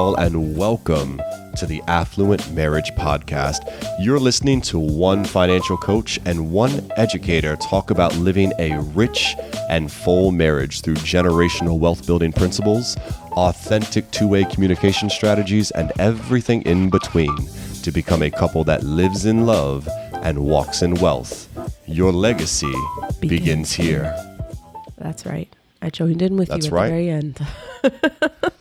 All, and welcome to the Affluent Marriage Podcast. You're listening to one financial coach and one educator talk about living a rich and full marriage through generational wealth building principles, authentic two way communication strategies, and everything in between to become a couple that lives in love and walks in wealth. Your legacy begins, begins here. That's right. I joined in with That's you at right. the very end.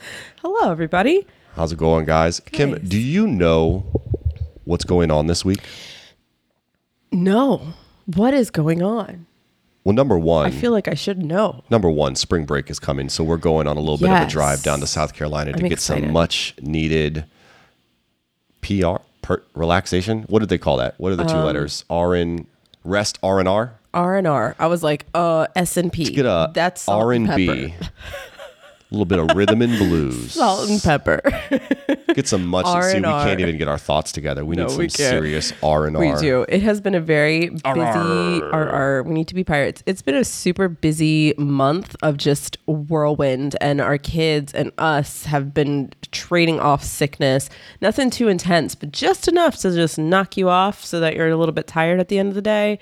Hello, everybody. How's it going, guys? Kim, do you know what's going on this week? No, what is going on? Well, number one, I feel like I should know. number one, spring break is coming, so we're going on a little bit of a Yes. drive down to South Carolina to I'm get excited. some much needed PR per, relaxation. What did they call that? What are the two Um, letters? R and rest R and R. R and R. I was like, uh, S and P. Get a That's salt R and and B. pepper. A little bit of rhythm and blues. Salt and pepper. Get some much. See, we R&R. can't even get our thoughts together. We No, need some we serious R and R. We do. It has been a very busy. Our, we need to be pirates. It's been a super busy month of just whirlwind, and our kids and us have been trading off sickness. Nothing too intense, but just enough to just knock you off so that you're a little bit tired at the end of the day.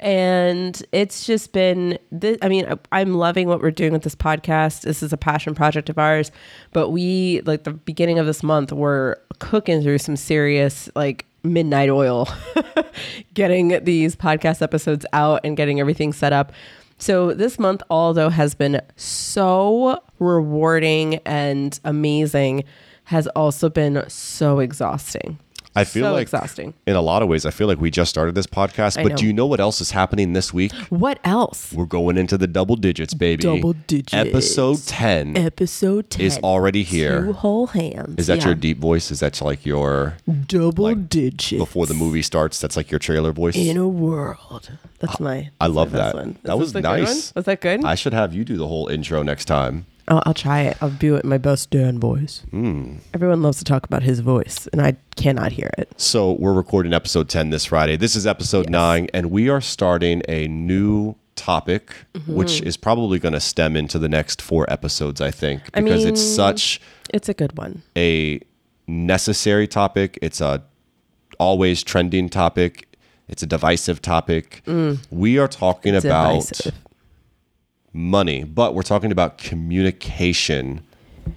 And it's just been, this, I mean, I'm loving what we're doing with this podcast. This is a passion project of ours, but we, like the beginning of this month, we're cooking through some serious, like, midnight oil getting these podcast episodes out and getting everything set up. So this month, although has been so rewarding and amazing, has also been so exhausting. I feel so like exhausting. in a lot of ways, I feel like we just started this podcast. But do you know what else is happening this week? What else? We're going into the double digits, baby. Double digits. Episode 10 Episode 10 is already Two here. whole hands. Is that Yeah. your deep voice? Is that like your double like, digits before the movie starts? That's like your trailer voice. in a world? That's my. I love that. One. That was nice. Was that good? I should have you do the whole intro next time. I'll, I'll try it. I'll do it in my best Dan voice. Hmm. Everyone loves to talk about his voice, and I cannot hear it. So we're recording episode 10 this Friday. This is episode Yes. 9, and we are starting a new topic, Mm-hmm. which is probably going to stem into the next four episodes, I think, I because it's such It's a good one. a necessary topic. It's a always trending topic. It's a divisive topic. We are talking about Mm. Divisive. Money, but we're talking about communication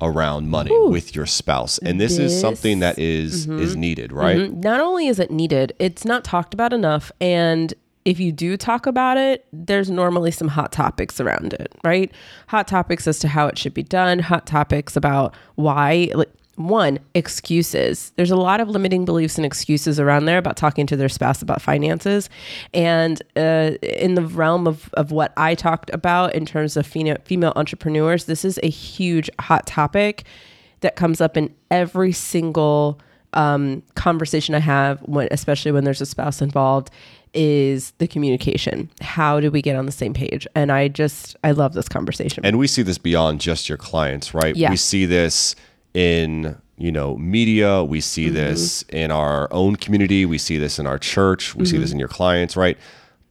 around money with your spouse. And this, is something that is- is needed, right? Mhm. Not only is it needed, it's not talked about enough. And if you do talk about it, there's normally some hot topics around it, right? Hot topics as to how it should be done, hot topics about why. Like, one, excuses. There's a lot of limiting beliefs and excuses around there about talking to their spouse about finances. And uh, in the realm of, of what I talked about in terms of female, female entrepreneurs, this is a huge hot topic that comes up in every single um, conversation I have, when, especially when there's a spouse involved, is the communication. How do we get on the same page? And I just, I love this conversation. And we see this beyond just your clients, right? Yeah. We see this in, you know, media, we see Mm-hmm. this in our own community, we see this in our church, we see Mm-hmm. this in your clients, right?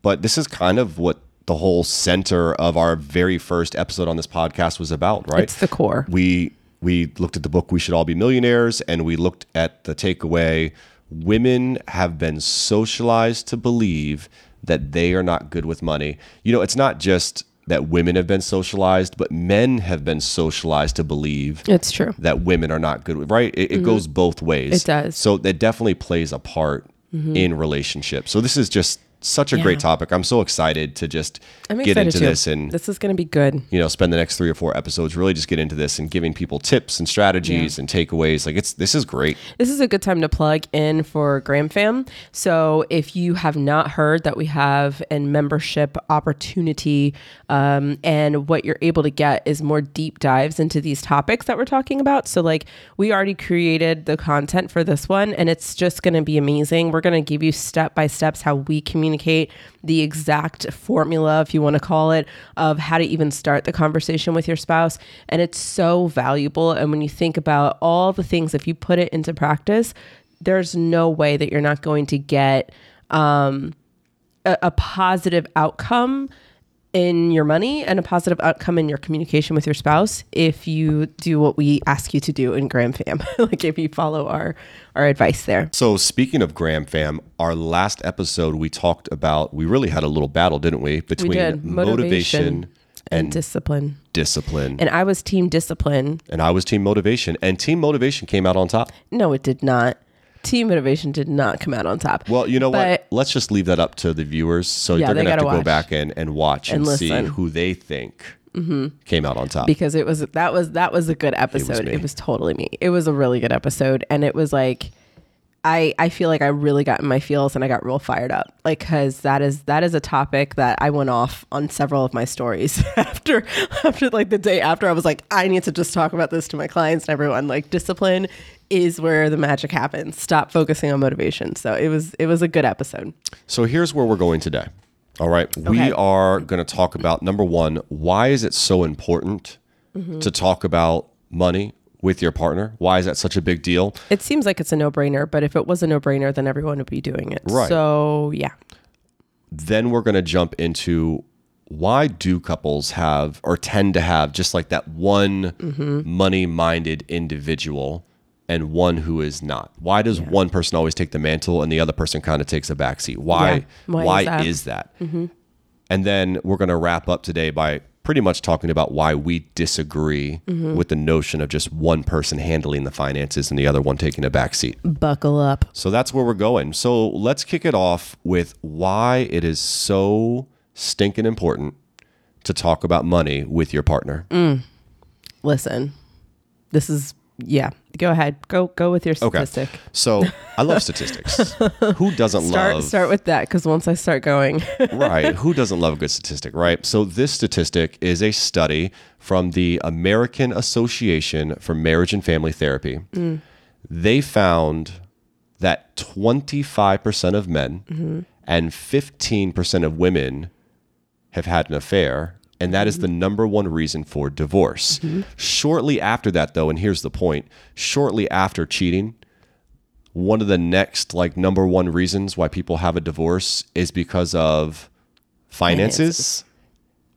But this is kind of what the whole center of our very first episode on this podcast was about, right? it's the core. we we looked at the book we should all be millionaires and we looked at the takeaway women have been socialized to believe that they are not good with money you know it's not just that women have been socialized but men have been socialized to believe It's true. that women are not good right? It, it mm-hmm. goes both ways. It does. so that definitely plays a part mm-hmm. in relationships. So this is just such a great topic i'm so excited to just I'm get into too. this and this is going to be good. you know spend the next three or four episodes really just get into this and giving people tips and strategies and takeaways like it's this is great This is a good time to plug in for Graham Fam. So if you have not heard that we have a membership opportunity, um, and what you're able to get is more deep dives into these topics that we're talking about. So like we already created the content for this one, and it's just going to be amazing. We're going to give you step by steps how we communicate the exact formula, if you want to call it, of how to even start the conversation with your spouse. And it's so valuable. And when you think about all the things, if you put it into practice, there's no way that you're not going to get um, a, a positive outcome in your money and a positive outcome in your communication with your spouse if you do what we ask you to do in Graham Fam. like if you follow our our advice there. So speaking of Graham fam, our last episode we talked about we really had a little battle, didn't we? Between We did motivation, and, and discipline. discipline. And I was team discipline. and I was team motivation. And team motivation came out on top. No, it did not. Team motivation did not come out on top. Well, you know what? Let's just leave that up to the viewers. So Yeah, they're they gonna have to go back and, and watch and, And see who they think mm-hmm. came out on top. because it was that was that was a good episode. me. It was, totally me. It was a really good episode, and it was like. I, I feel like I really got in my feels and I got real fired up like because that is that is a topic that I went off on several of my stories after after like the day after I was like I need to just talk about this to my clients and everyone like discipline is where the magic happens stop focusing on motivation so it was it was a good episode So here's where we're going today. All right. We are going to talk about number one, why is it so important Mm-hmm. to talk about money with your partner? Why is that such a big deal? it seems like it's a no-brainer but if it was a no-brainer then everyone would be doing it Right. so yeah Then we're going to jump into why do couples have or tend to have just like that one Mm-hmm. money minded individual and one who is not? Why does one person always take the mantle and the other person kind of takes a backseat? Why, Yeah. Why why, is that? Mm-hmm. And then we're going to wrap up today by pretty much talking about why we disagree Mm-hmm. with the notion of just one person handling the finances and the other one taking a backseat. buckle up So that's where we're going. So let's kick it off with why it is so stinking important to talk about money with your partner. Mm. listen this is yeah go ahead go go with your Okay. statistic So I love statistics. Who doesn't love start love start with that because once i start going right. Who doesn't love a good statistic, right? So, this statistic is a study from the American Association for Marriage and Family Therapy. Mm. They found that 25% of men mm-hmm. and 15% of women have had an affair. And that is the mm-hmm. number one reason for divorce. Mm-hmm. Shortly after that, though, and here's the point shortly after cheating, one of the next like number one reasons why people have a divorce is because of finances, Finances.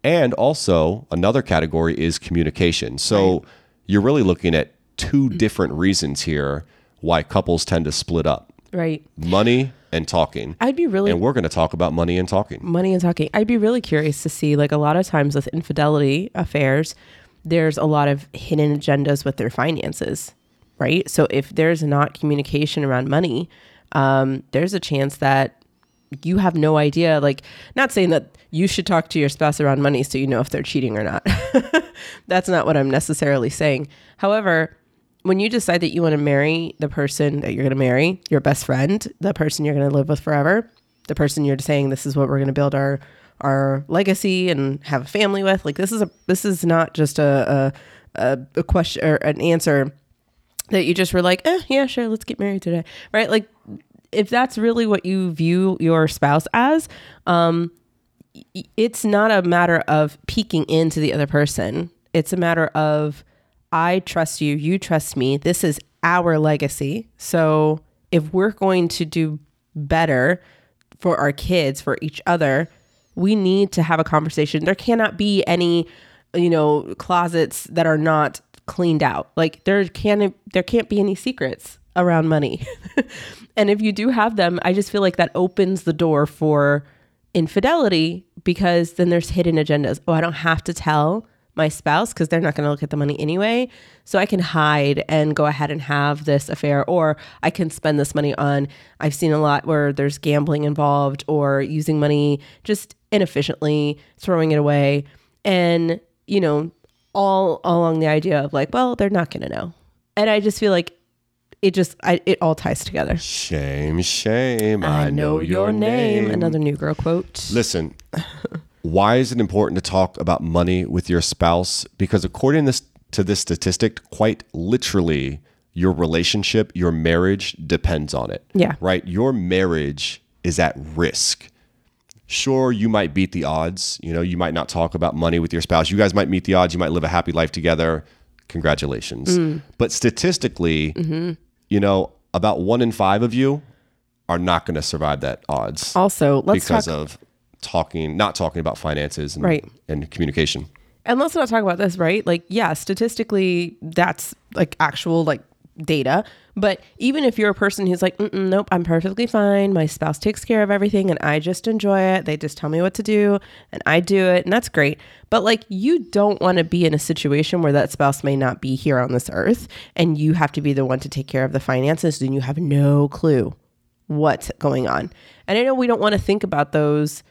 and also another category is communication. So you're really looking at two different reasons here why couples tend to split up right. Money and talking. I'd be really and we're going to talk about money and talking. Money and talking. I'd be really curious to see like a lot of times with infidelity affairs there's a lot of hidden agendas with their finances right? So if there's not communication around money um, there's a chance that you have no idea. Like not saying that you should talk to your spouse around money so you know if they're cheating or not. That's not what i'm necessarily saying. However when you decide that you want to marry the person that you're going to marry your best friend the person you're going to live with forever the person you're saying this is what we're going to build our our legacy and have a family with like this is a this is not just a a, a, question or an answer that you just were like eh, yeah sure let's get married today right? Like if that's really what you view your spouse as um it's not a matter of peeking into the other person. It's a matter of i trust you you trust me. This is our legacy. So if we're going to do better for our kids for each other we need to have a conversation. There cannot be any you know closets that are not cleaned out. Like there can there can't be any secrets around money. And if you do have them i just feel like that opens the door for infidelity because then there's hidden agendas. Oh i don't have to tell my spouse because they're not going to look at the money anyway. So i can hide and go ahead and have this affair or i can spend this money on i've seen a lot where there's gambling involved or using money just inefficiently throwing it away. And you know all along the idea of like well they're not going to know. And i just feel like it just I, it all ties together. Shame shame. I, know, your name, another new girl quote. Listen, why is it important to talk about money with your spouse? Because according this, to this statistic, quite literally, your relationship, your marriage depends on it. Yeah. Right? Your marriage is at risk. Sure, you might beat the odds. You know, you might not talk about money with your spouse. You guys might meet the odds. You might live a happy life together. Congratulations. Mm. But statistically, mm-hmm. you know, about one in five of you are not going to survive that odds also let's because talk of talking, not talking about finances and, Right. and communication. And let's not talk about this, right? Like, yeah, statistically, that's like actual like data. But even if you're a person who's like, nope, I'm perfectly fine. My spouse takes care of everything and I just enjoy it. They just tell me what to do and I do it. And that's great. But like, you don't want to be in a situation where that spouse may not be here on this earth and you have to be the one to take care of the finances and you have no clue what's going on. And I know we don't want to think about those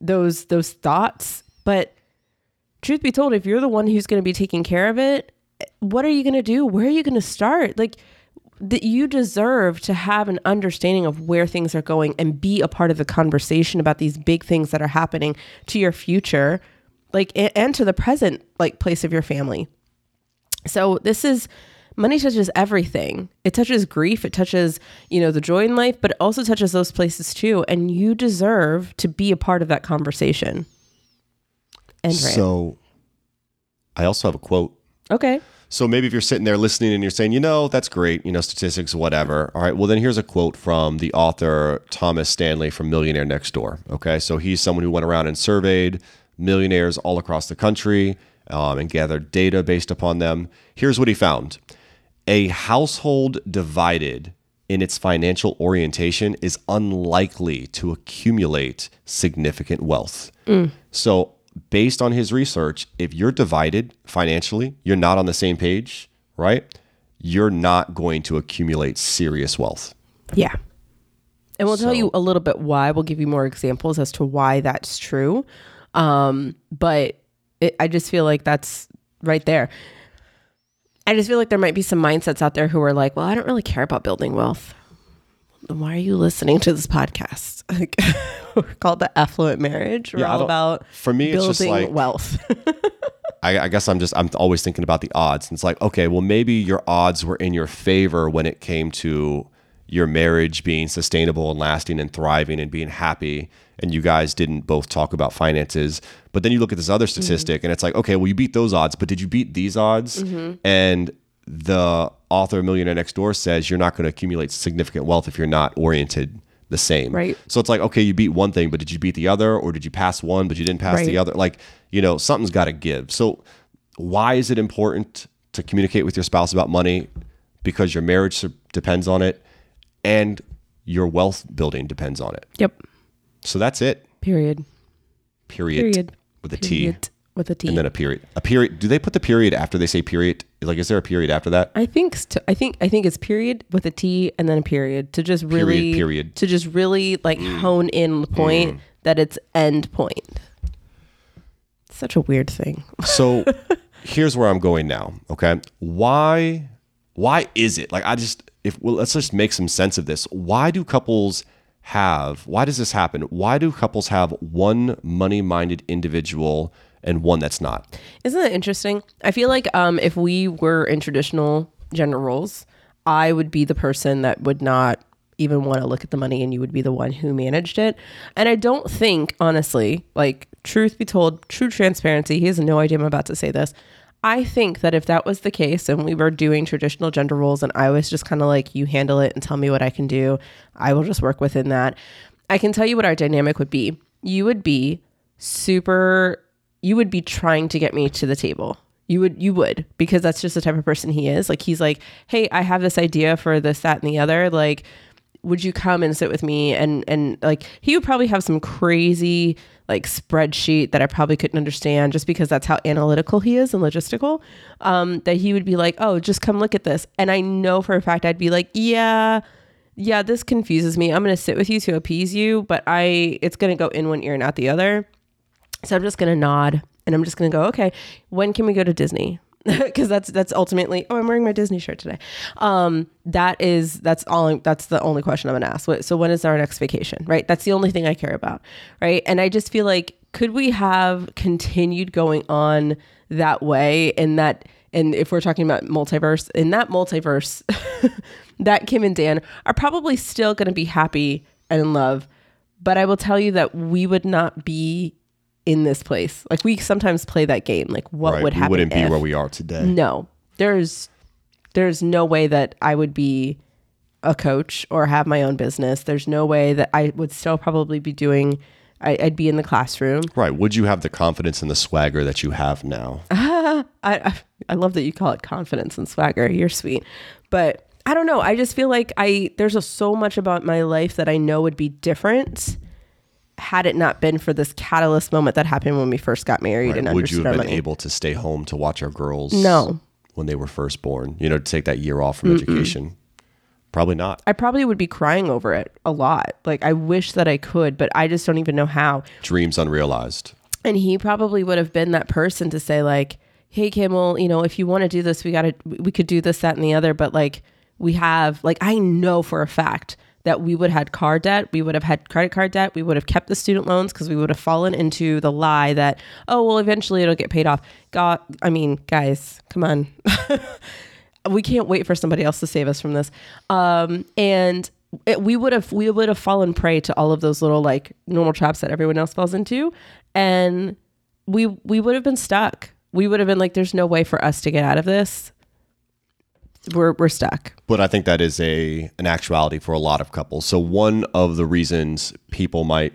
those those thoughts, but truth be told, if you're the one who's going to be taking care of it, what are you going to do? Where are you going to start? Like that you deserve to have an understanding of where things are going and be a part of the conversation about these big things that are happening to your future, like and to the present like place of your family. So this is money touches everything. It touches grief, it touches, you know, the joy in life, but it also touches those places too. And you deserve to be a part of that conversation. And. So I also have a quote. okay. So maybe if you're sitting there listening and you're saying, you know, that's great, you know, statistics, whatever. All right. Well, then here's a quote from the author Thomas Stanley from Millionaire Next Door. Okay. So he's someone who went around and surveyed millionaires all across the country um, and gathered data based upon them. Here's what he found a household divided in its financial orientation is unlikely to accumulate significant wealth. So, based on his research, if you're divided financially, you're not on the same page, right? You're not going to accumulate serious wealth. Yeah. And we'll tell you a little bit why. We'll give you more examples as to why that's true. Um, but it, I just feel like that's right there. I just feel like there might be some mindsets out there who are like, well, I don't really care about building wealth. Then why are you listening to this podcast? Like, we're called the affluent marriage. We're Yeah, all about for me, it's building just like- wealth. I, I guess I'm just I'm always thinking about the odds. And it's like, okay, well maybe your odds were in your favor when it came to your marriage being sustainable and lasting and thriving and being happy. And you guys didn't both talk about finances. But then you look at this other statistic and it's like, okay, well you beat those odds, but did you beat these odds? Mm-hmm. And the author of Millionaire Next Door says you're not going to accumulate significant wealth if you're not oriented the same. Right. So it's like, okay, you beat one thing, but did you beat the other? Or did you pass one, but you didn't pass the other? Like, you know, something's got to give. So why is it important to communicate with your spouse about money? Because your marriage depends on it and your wealth building depends on it. yep. So that's it. Period. Period. Period. With a T. Period. With a T. And then a period. A period. Do they put the period after they say period? Like, is there a period after that? I think st- I think I think it's period with a T and then a period to just really period. to just really like mm. hone in on the point mm. that it's end point. Such a weird thing. So here's where I'm going now. Okay. Why why is it? Like I just if well, let's just make some sense of this. Why do couples have why does this happen? Why do couples have one money-minded individual and one that's not? Isn't that interesting? I feel like um, if we were in traditional gender roles, I would be the person that would not even want to look at the money and you would be the one who managed it. And I don't think, honestly, like, truth be told, true transparency, he has no idea I'm about to say this. I think that if that was the case and we were doing traditional gender roles and I was just kind of like, you handle it and tell me what I can do, I will just work within that. I can tell you what our dynamic would be. You would be super you would be trying to get me to the table. You would you would because that's just the type of person he is. Like he's like, "Hey, I have this idea for this that and the other. Like would you come and sit with me and and like he would probably have some crazy like spreadsheet that I probably couldn't understand just because that's how analytical he is and logistical um that he would be like oh just come look at this. And I know for a fact I'd be like yeah yeah this confuses me. I'm going to sit with you to appease you but I it's going to go in one ear and out the other. So I'm just gonna nod and I'm just gonna go, okay, when can we go to Disney? Because that's that's ultimately. Oh, I'm wearing my Disney shirt today. Um, that is that's all. That's the only question I'm gonna ask. So when is our next vacation? Right. That's the only thing I care about. Right. And I just feel like could we have continued going on that way? And that and if we're talking about multiverse, in that multiverse, that Kim and Dan are probably still gonna be happy and in love. But I will tell you that we would not be in this place. Like we sometimes play that game. Like what right. would we happen? wouldn't be where we are today. No, there's there's no way that I would be a coach or have my own business. There's no way that I would still probably be doing I, I'd be in the classroom. Right. Would you have the confidence and the swagger that you have now? I, I I love that you call it confidence and swagger. You're sweet, but I don't know. I just feel like I there's a, so much about my life that I know would be different had it not been for this catalyst moment that happened when we first got married Right. and Would you have been money. able to stay home to watch our girls? No. When they were first born, you know, to take that year off from education? Probably not. I probably would be crying over it a lot. Like I wish that I could, but I just don't even know how. Dreams unrealized. And he probably would have been that person to say like, "Hey Kimmel, you know, if you want to do this, we got to we could do this that and the other, but like we have like I know for a fact that we would have had car debt, we would have had credit card debt, we would have kept the student loans because we would have fallen into the lie that oh, well eventually it'll get paid off. God, I mean, guys, come on. we can't wait for somebody else to save us from this. Um, and it, we would have we would have fallen prey to all of those little like normal traps that everyone else falls into, and we we would have been stuck. We would have been like, "There's no way for us to get out of this. We're we're stuck." But I think that is a an actuality for a lot of couples. So one of the reasons people might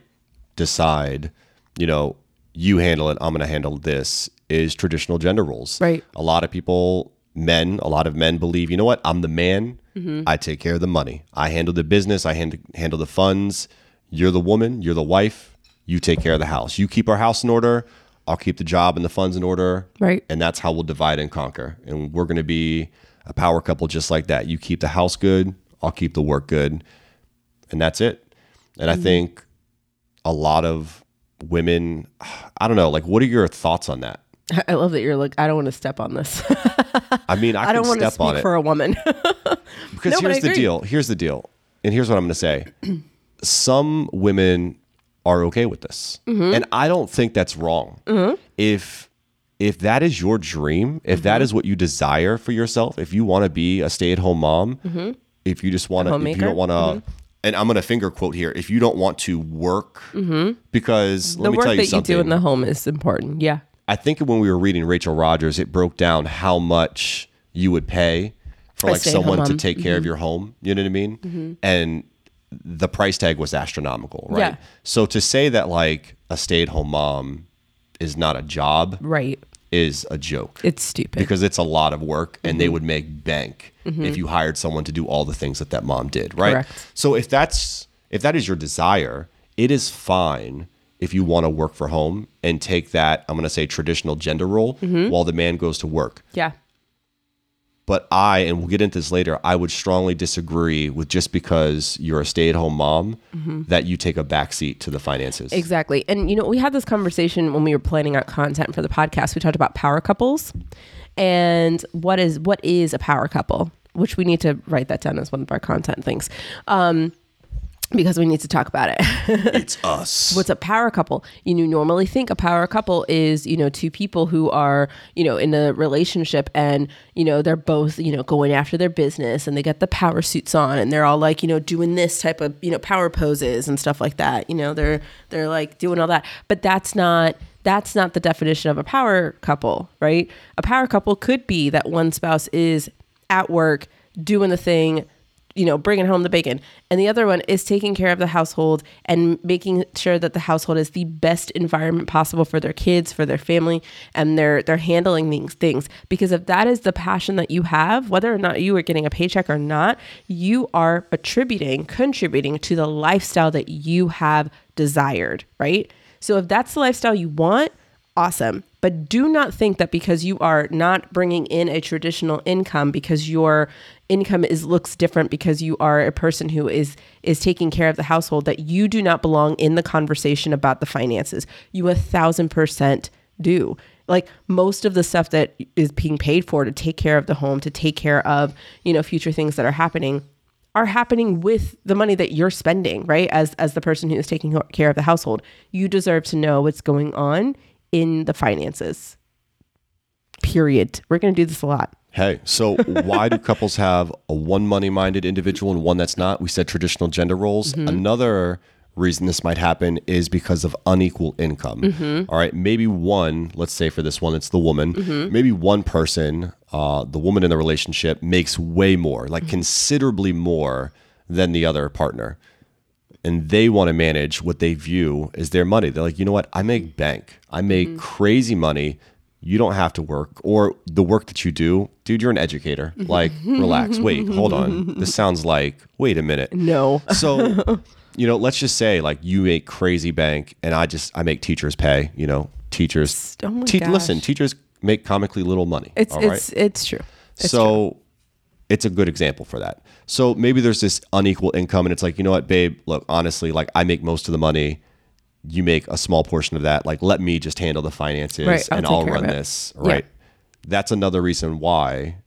decide, you know, you handle it, I'm going to handle this is traditional gender roles. Right. A lot of people, men, a lot of men believe, you know what? I'm the man. Mm-hmm. I take care of the money. I handle the business, I hand, handle the funds. You're the woman, you're the wife. You take care of the house. You keep our house in order, I'll keep the job and the funds in order. Right. And that's how we'll divide and conquer. And we're going to be a power couple just like that. You keep the house good, I'll keep the work good. And that's it. And I think a lot of women, I don't know, like, what are your thoughts on that? I love that you're like, I don't want to step on this. I mean, I, I don't want to step on speak it for a woman. because No, here's the deal. Here's the deal. And here's what I'm going to say. Some women are okay with this. Mm-hmm. And I don't think that's wrong. If if that is your dream, if Mm-hmm. that is what you desire for yourself, if you want to be a stay-at-home mom, if you just want to if you Mm-hmm. don't want to and I'm going to finger quote here, if you don't want to work because the let me work tell you that you do in the home is important. Yeah. I think when we were reading Rachel Rodgers, it broke down how much you would pay for like someone to take care of your home. You know what I mean? And the price tag was astronomical, right? Yeah. So to say that like a stay-at-home mom is not a job Right. Is a joke It's stupid. because it's a lot of work and Mm-hmm. they would make bank if you hired someone to do all the things that that mom did right Correct. so if that's if that is your desire it is fine if you want to work for home and take that i'm going to say traditional gender role Mm-hmm. while the man goes to work yeah. But i and we'll get into this later i would strongly disagree with just because you're a stay-at-home mom Mm-hmm. that you take a backseat to the finances Exactly. And you know, we had this conversation when we were planning out content for the podcast. We talked about power couples and what is what is a power couple, which we need to write that down as one of our content things. Um because we need to talk about it. it's us What's a power couple? You know, normally think a power couple is, you know, two people who are, you know, in a relationship and, you know, they're both, you know, going after their business and they got the power suits on and they're all like, you know, doing this type of, you know, power poses and stuff like that. You know, they're they're like doing all that. But that's not that's not the definition of a power couple, right? A power couple could be that one spouse is at work doing the thing you know, bringing home the bacon. And the other one is taking care of the household and making sure that the household is the best environment possible for their kids, for their family, and they're they're handling these things. Because if that is the passion that you have, whether or not you are getting a paycheck or not, you are attributing, contributing to the lifestyle that you have desired, right? So if that's the lifestyle you want, awesome. But do not think that because you are not bringing in a traditional income because your income is looks different because you are a person who is is taking care of the household that you do not belong in the conversation about the finances. You a thousand percent do. Like most of the stuff that is being paid for to take care of the home, to take care of, you know, future things that are happening are happening with the money that you're spending, right? As as the person who is taking care of the household, you deserve to know what's going on in the finances. Period. We're going to do this a lot. Hey, so why do couples have a one money minded individual and one that's not? We said traditional gender roles. Mm-hmm. Another reason this might happen is because of unequal income. Mm-hmm. All right, maybe one, let's say for this one, it's the woman, mm-hmm. maybe one person, uh, the woman in the relationship, makes way more, like considerably more than the other partner. and they want to manage what they view as their money. They're like, you know what? I make bank. I make crazy money. You don't have to work, or the work that you do, dude. You're an educator. Mm-hmm. Like, relax. Wait, hold on. This sounds like. Wait a minute. No. So, you know, let's just say like you make crazy bank, and I just I make teachers pay. You know, teachers. Oh my te- listen, teachers make comically little money. It's all right? it's it's true. It's so it's a good example for that. So maybe there's this unequal income, and it's like, you know what, babe, look, honestly, like I make most of the money. You make a small portion of that. Like, let me just handle the finances Right, I'll and I'll run this. Yeah. Right. That's another reason why,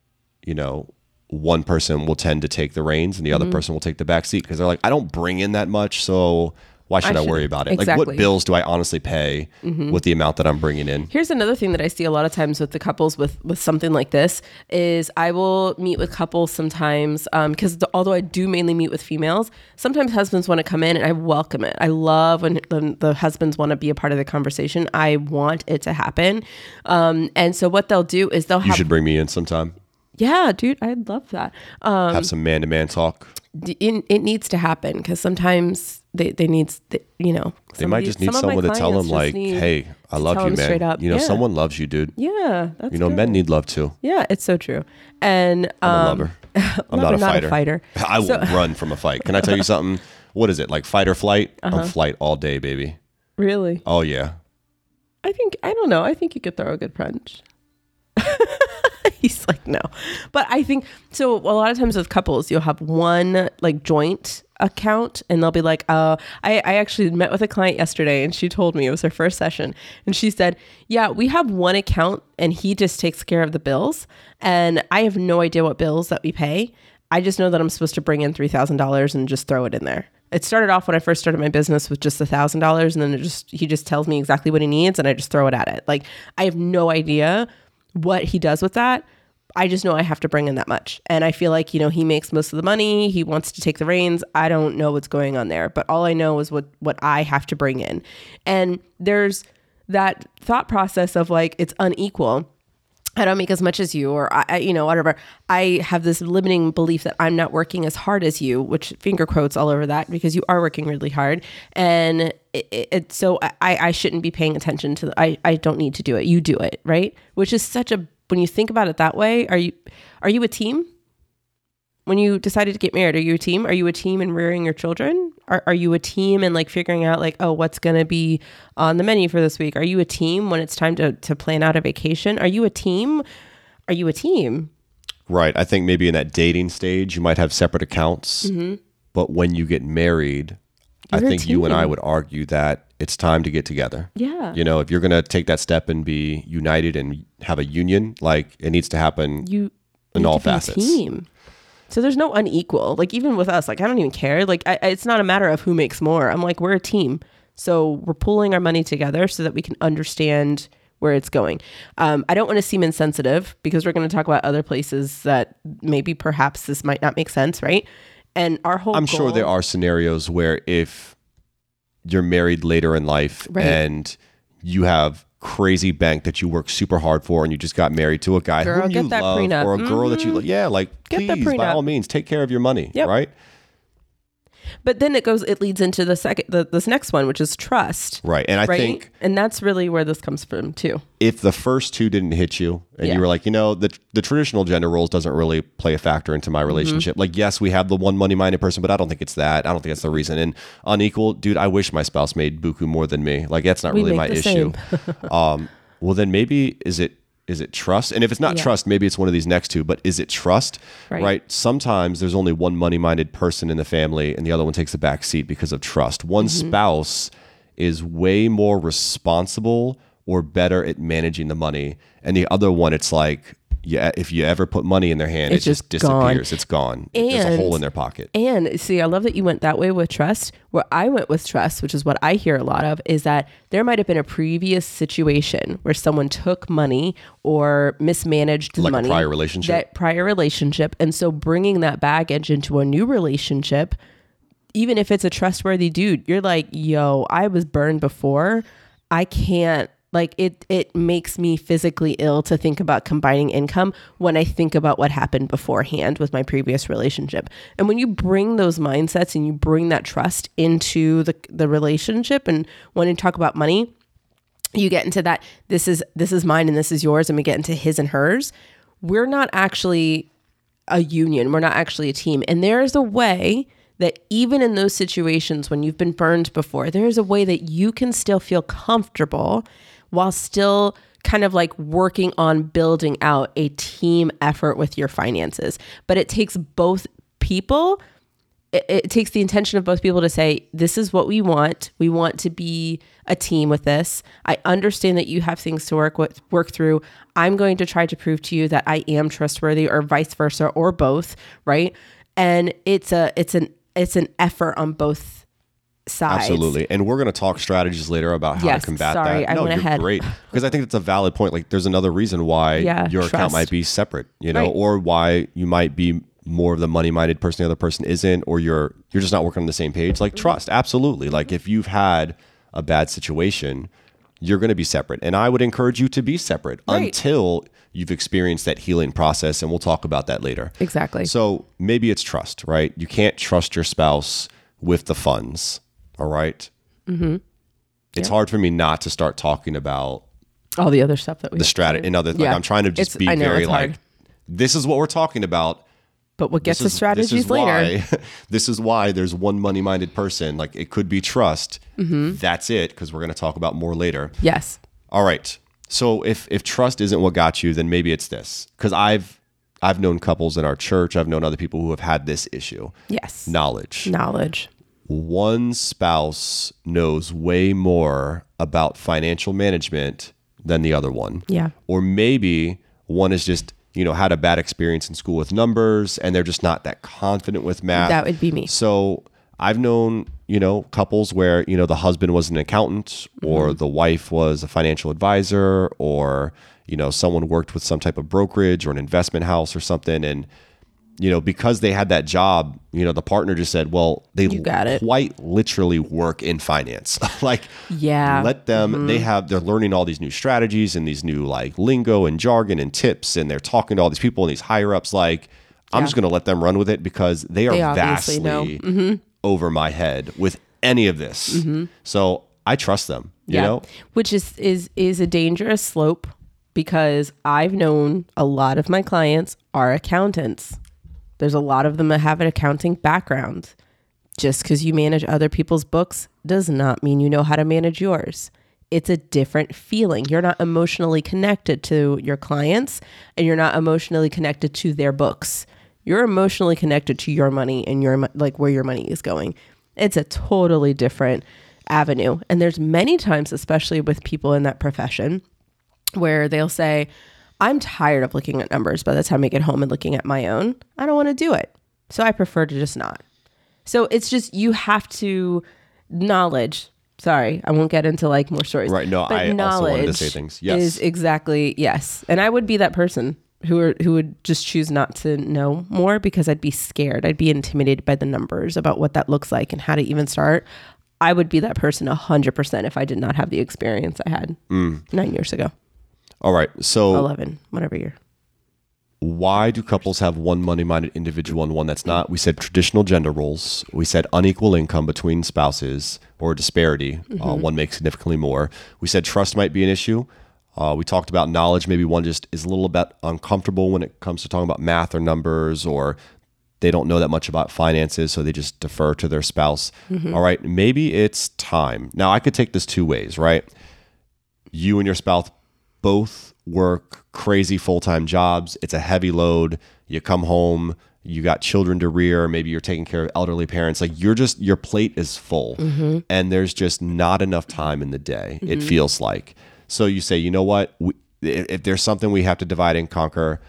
you know, one person will tend to take the reins and the Mm-hmm. other person will take the back seat because they're like, I don't bring in that much. So why should I, worry about it? Like, Exactly. Mm-hmm. what bills do I honestly pay with the amount that I'm bringing in? Here's another thing that I see a lot of times with the couples with with something like this is I will meet with couples sometimes because although I do mainly meet with females, sometimes husbands want to come in and I welcome it. I love when, when the husbands want to be a part of the conversation. I want it to happen, um, and so what they'll do is they'll You have should bring me in sometime. yeah, dude, I'd love that. Um, Have some man to man talk. it, it needs to happen because sometimes they they need you know They might just need someone to tell them like, "Hey, I love you, man." You know, Yeah. someone loves you, dude. yeah that's You know, good. men need love too. Yeah, it's so true. And I'm a um, lover. I'm lover, not a fighter. I will So- run from a fight. Can I tell you something? What is it like, fight or flight? Uh-huh. I'm flight all day, baby. really, Oh yeah. I think I don't know. I think you could throw a good punch. He's like no, but I think so. A lot of times with couples, you'll have one like joint account, and they'll be like, "Uh, I I actually met with a client yesterday, and she told me it was her first session, and she said, "Yeah, we have one account, and he just takes care of the bills, and I have no idea what bills that we pay. I just know that I'm supposed to bring in three thousand dollars and just throw it in there." It started off when I first started my business with just a thousand dollars, and then it just he just tells me exactly what he needs, and I just throw it at it. Like I have no idea what he does with that. I just know I have to bring in that much. And I feel like, you know, he makes most of the money. He wants to take the reins. I don't know what's going on there, but all I know is what what I have to bring in. And there's that thought process of like it's unequal. I don't make as much as you, or I, you know, whatever. I have this limiting belief that I'm not working as hard as you, which finger quotes all over that because you are working really hard, and it, it- so I, I shouldn't be paying attention to. The, I I don't need to do it. You do it, right? Which is such a when you think about it that way. Are you are you a team? When you decided to get married, are you a team? Are you a team in rearing your children? Are, are you a team in like figuring out like, oh, what's going to be on the menu for this week? Are you a team when it's time to, to plan out a vacation? Are you a team? Are you a team? Right. I think maybe in that dating stage, you might have separate accounts. Mm-hmm. But when you get married, I think you and I would argue that it's time to get together. Yeah. You know, if you're going to take that step and be united and have a union, like it needs to happen. You In all to be a facets. team. So there's no unequal. Like even with us, like I don't even care. Like I, I- it's not a matter of who makes more. I'm like we're a team, so we're pulling our money together so that we can understand where it's going. Um, I don't want to seem insensitive because we're going to talk about other places that maybe perhaps this might not make sense, right? And our whole I'm sure there are scenarios where if you're married later in life Right. and you have crazy bank that you work super hard for and you just got married to a guy Girl, whom you love prenup. or a girl that you mm-hmm. yeah like Get please by all means take care of your money Yep. right But then it goes. It leads into the second, the, this next one, which is trust. right and i right. think and that's really where this comes from too. if the first two didn't hit you and Yeah. you were like, you know, the the traditional gender roles doesn't really play a factor into Mm-hmm. my relationship. Like, yes, we have the one money minded person, but I don't think it's that. I don't think that's the reason. And unequal, dude, I wish my spouse made buku more than me. Like, that's not We really my issue. um, well, then maybe is it is it trust? And if it's not Yeah. trust, maybe it's one of these next two. But is it trust? Right. Sometimes there's only one money minded person in the family, and the other one takes the back seat because of trust. One Mm-hmm. spouse is way more responsible or better at managing the money, and the other one, it's like, yeah, if you ever put money in their hand, It's it just just gone. disappears. It's gone. There's a hole in their pocket. And see, I love that you went that way with trust. Where I went with trust, which is what I hear a lot of, is that there might have been a previous situation where someone took money or mismanaged the Like a money. prior relationship? That prior relationship. And so bringing that baggage into a new relationship, even if it's a trustworthy dude, you're like, yo, I was burned before. I can't Like it it makes me physically ill to think about combining income when I think about what happened beforehand with my previous relationship. And when you bring those mindsets and you bring that trust into the the relationship and when you talk about money, you get into that this is this is mine and this is yours and we get into his and hers. We're not actually a union. We're not actually a team. And there is a way that even in those situations when you've been burned before, there is a way that you can still feel comfortable while still kind of like working on building out a team effort with your finances. But it takes both people. It, it, takes the intention of both people to say, This is what we want. We want to be a team with this. I understand that you have things to work with, work through. I'm going to try to prove to you that I am trustworthy, or vice versa, or both, right? And it's a it's an it's an effort on both sides. Absolutely. And we're going to talk strategies later about how Yes, to combat sorry, that. I no, went you're ahead. great. Because I think it's a valid point. Like there's another reason why Yeah, your account might be separate, you know, Right. or why you might be more of the money-minded person the other person isn't or you're you're just not working on the same page. Like mm-hmm. trust, absolutely. Like if you've had a bad situation, you're going to be separate. And I would encourage you to be separate Right. until you've experienced that healing process and we'll talk about that later. Exactly. So maybe it's trust, right? You can't trust your spouse with the funds. All right. Mm-hmm. It's hard for me not to start talking about All the other stuff that we the strategy and other. Like Yeah. I'm trying to just It's- be know, very like, this is what we're talking about. But what gets the strategies this later? Why, this is why there's one money-minded person. Like it could be trust. Mm-hmm. That's it. Because we're going to talk about more later. Yes. All right. So if if trust isn't what got you, then maybe it's this. Because I've I've known couples in our church. I've known other people who have had this issue. Yes. Knowledge. Knowledge. One spouse knows way more about financial management than the other one. Yeah. Or maybe one is just, you know, had a bad experience in school with numbers and they're just not that confident with math. That would be me. So I've known, you know, couples where, you know, the husband was an accountant or Mm-hmm. the wife was a financial advisor or, you know, someone worked with some type of brokerage or an investment house or something. And, you know, because they had that job, you know, the partner just said, well, they You got it. quite literally work in finance. like, Yeah. Mm-hmm. let them, they have, they're learning all these new strategies and these new like lingo and jargon and tips. And they're talking to all these people and these higher ups. Like, I'm Yeah. just going to let them run with it because they are They vastly. Mm-hmm. over my head with any of this. So I trust them, you know? Which is is is a dangerous slope because I've known a lot of my clients are accountants. There's a lot of them that have an accounting background. Just because you manage other people's books does not mean you know how to manage yours. It's a different feeling. You're not emotionally connected to your clients and you're not emotionally connected to their books. You're emotionally connected to your money and your like where your money is going. It's a totally different avenue. And there's many times especially with people in that profession where they'll say, I'm tired of looking at numbers by the time I get home and looking at my own. I don't want to do it. So I prefer to just not. So it's just, you have to knowledge. Sorry, I won't get into like more stories. Right, no, I also wanted to say things. Yes. Is exactly, yes. And I would be that person who are, who would just choose not to know more because I'd be scared. I'd be intimidated by the numbers about what that looks like and how to even start. I would be that person 100% if I did not have the experience I had Mm. nine years ago. All right. So 11, whatever year. why do couples have one money minded individual and one that's not? We said traditional gender roles. We said unequal income between spouses or disparity. Uh, one makes significantly more. We said trust might be an issue. Uh, we talked about knowledge. Maybe one just is a little bit uncomfortable when it comes to talking about math or numbers, or they don't know that much about finances, so they just defer to their spouse. All right. Maybe it's time. Now, I could take this two ways, right? you and your spouse both work crazy full-time jobs. It's a heavy load. You come home you got children to rear maybe you're taking care of elderly parents. Like you're just your plate is full. Mm-hmm. And there's just not enough time in the day it mm-hmm. feels like. So you say you know what? We, if there's something we have to divide and conquer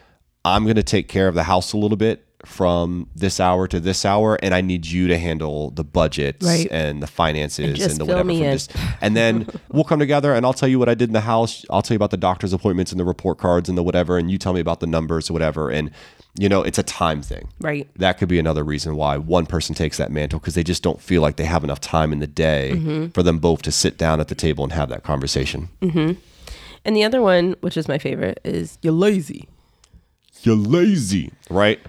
i'm going to take care of the house a little bit from this hour to this hour and i need you to handle the budgets Right. and the finances and, just the whatever in. and then we'll come together and I'll tell you what I did in the house. I'll tell you about the doctor's appointments and the report cards and the whatever, and you tell me about the numbers or whatever. And you know, it's a time thing. Right. That could be another reason why one person takes that mantle because they just don't feel like they have enough time in the day Mm-hmm. for them both to sit down at the table and have that conversation. And the other one, which is my favorite, is you're lazy. You're lazy, right?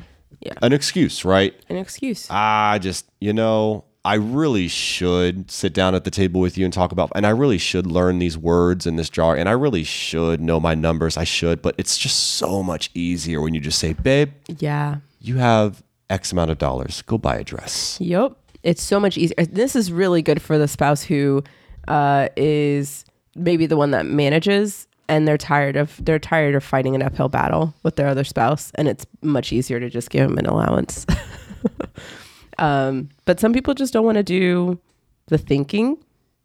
Yeah. An excuse, right? An excuse. I just, you know, I really should sit down at the table with you and talk about, and I really should learn these words in this jar, and I really should know my numbers. I should, but it's just so much easier when you just say, babe, yeah. you have X amount of dollars. Go buy a dress. Yep. It's so much easier. This is really good for the spouse who uh, is maybe the one that manages and they're tired of they're tired of fighting an uphill battle with their other spouse and it's much easier to just give them an allowance. um, but some people just don't want to do the thinking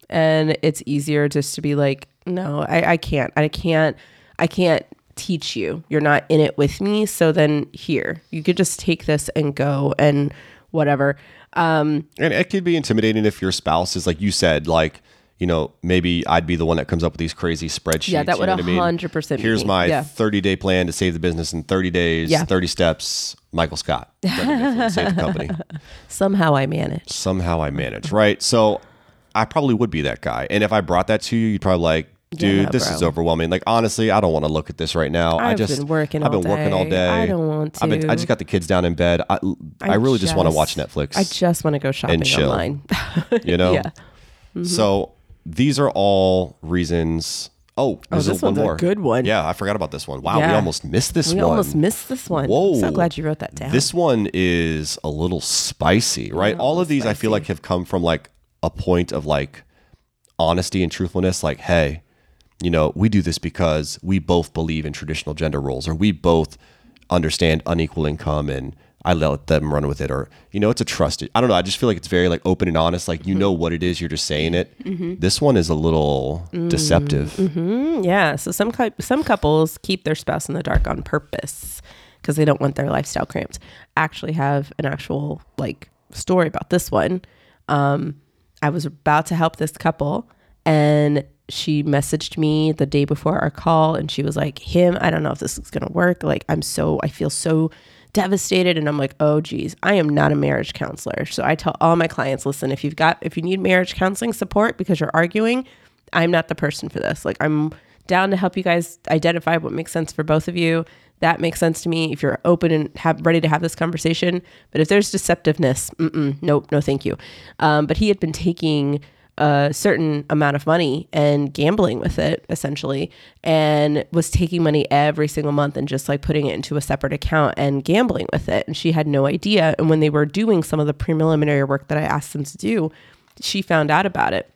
and it's easier just to be like, no, I, I can't. I can't I can't teach you. You're not in it with me. So then here, you could just take this and go and whatever. Um, And it could be intimidating if your spouse is like you said, like, you know, maybe I'd be the one that comes up with these crazy spreadsheets. Yeah, that you would know what I mean? 100% Here's my Yeah. 30 day plan to save the business in 30 days, Yeah. 30 steps. Michael Scott, save the company. somehow I manage. Somehow I manage, right? So I probably would be that guy. And if I brought that to you, you'd probably like, dude, Yeah, this bro. is overwhelming. Like honestly, I don't want to look at this right now. I I've just been working I've all been working all day. I don't want I've been, I just got the kids down in bed. I, I, really just, want to watch Netflix. I just want to go shopping chill. online. you know? yeah. Mm-hmm. So these are all reasons. Oh, oh there's this one one's a good one. Yeah, I forgot about this one. Wow, we Yeah. almost missed this one. We one. almost missed this one. Whoa. So glad you wrote that down. This one is a little spicy, right? All of these I feel like have come from like a point of like honesty and truthfulness like, hey, you know, we do this because we both believe in traditional gender roles or we both understand unequal income and I let them run with it or you know, it's a trusted. I don't know, I just feel like it's very like open and honest like you know what it is, you're just saying it. This one is a little deceptive. Mm, yeah. So some some couples keep their spouse in the dark on purpose because they don't want their lifestyle cramped. Actually, have an actual like story about this one. Um, I was about to help this couple, and she messaged me the day before our call, and she was like, "Kim, I don't know if this is gonna work. Like, I'm so I feel so." Devastated and I'm like, "Oh geez, I am not a marriage counselor." So I tell all my clients, "Listen, if you've got if you need marriage counseling support because you're arguing, I'm not the person for this. Like I'm down to help you guys identify what makes sense for both of you. That makes sense to me if you're open and have ready to have this conversation. But if there's deceptiveness, nope, no, thank you. Um, but he had been taking a certain amount of money and gambling with it essentially and was taking money every single month and just like putting it into a separate account and gambling with it. And she had no idea. And when they were doing some of the preliminary work that I asked them to do she found out about it.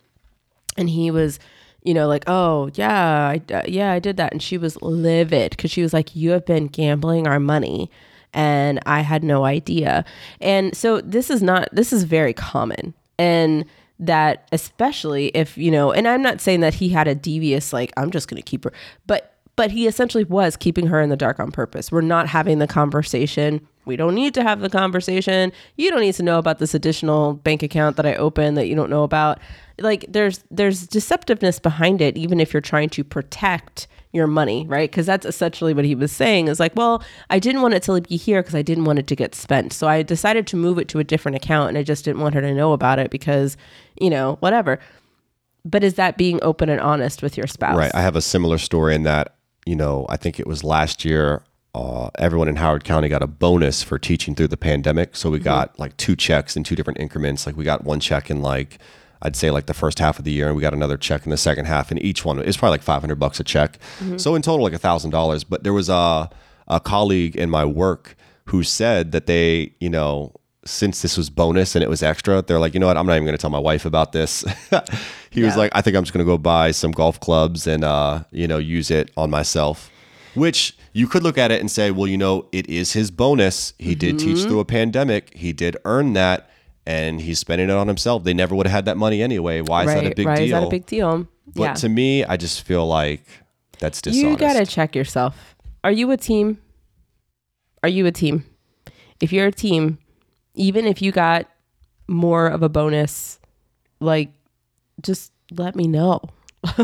And he was you know like oh yeah I, uh, yeah i did that. And she was livid because she was like you have been gambling our money. And i had no idea. And so this is not this is very common. And that especially if you know and i'm not saying that he had a devious like i'm just going to keep her but but he essentially was keeping her in the dark on purpose. We're not having the conversation we don't need to have the conversation. You don't need to know about this additional bank account that i opened that you don't know about. Like there's there's deceptiveness behind it even if you're trying to protect your money right? Because that's essentially what he was saying is like well i didn't want it to be here because i didn't want it to get spent. So i decided to move it to a different account and i just didn't want her to know about it because you know whatever. But is that being open and honest with your spouse? Right. I have a similar story in that, you know, I think it was last year, uh, everyone in Howard County got a bonus for teaching through the pandemic. So we got like two checks in two different increments. Like we got one check in like, I'd say like the first half of the year, and we got another check in the second half. And each one is probably like 500 bucks a check. So in total, like a thousand dollars. But there was a, a colleague in my work who said that they, you know, since this was bonus and it was extra, they're like, you know what? I'm not even going to tell my wife about this. he was like, I think I'm just going to go buy some golf clubs and, uh, you know, use it on myself. Which you could look at it and say, well, you know, it is his bonus. He did teach Mm-hmm. through a pandemic. He did earn that, and he's spending it on himself. They never would have had that money anyway. Why is right that a big right deal? is that a big deal but yeah to me, I just feel like that's dishonest. You got to check yourself. Are you a team? Are you a team? If you're a team, even if you got more of a bonus, like just let me know.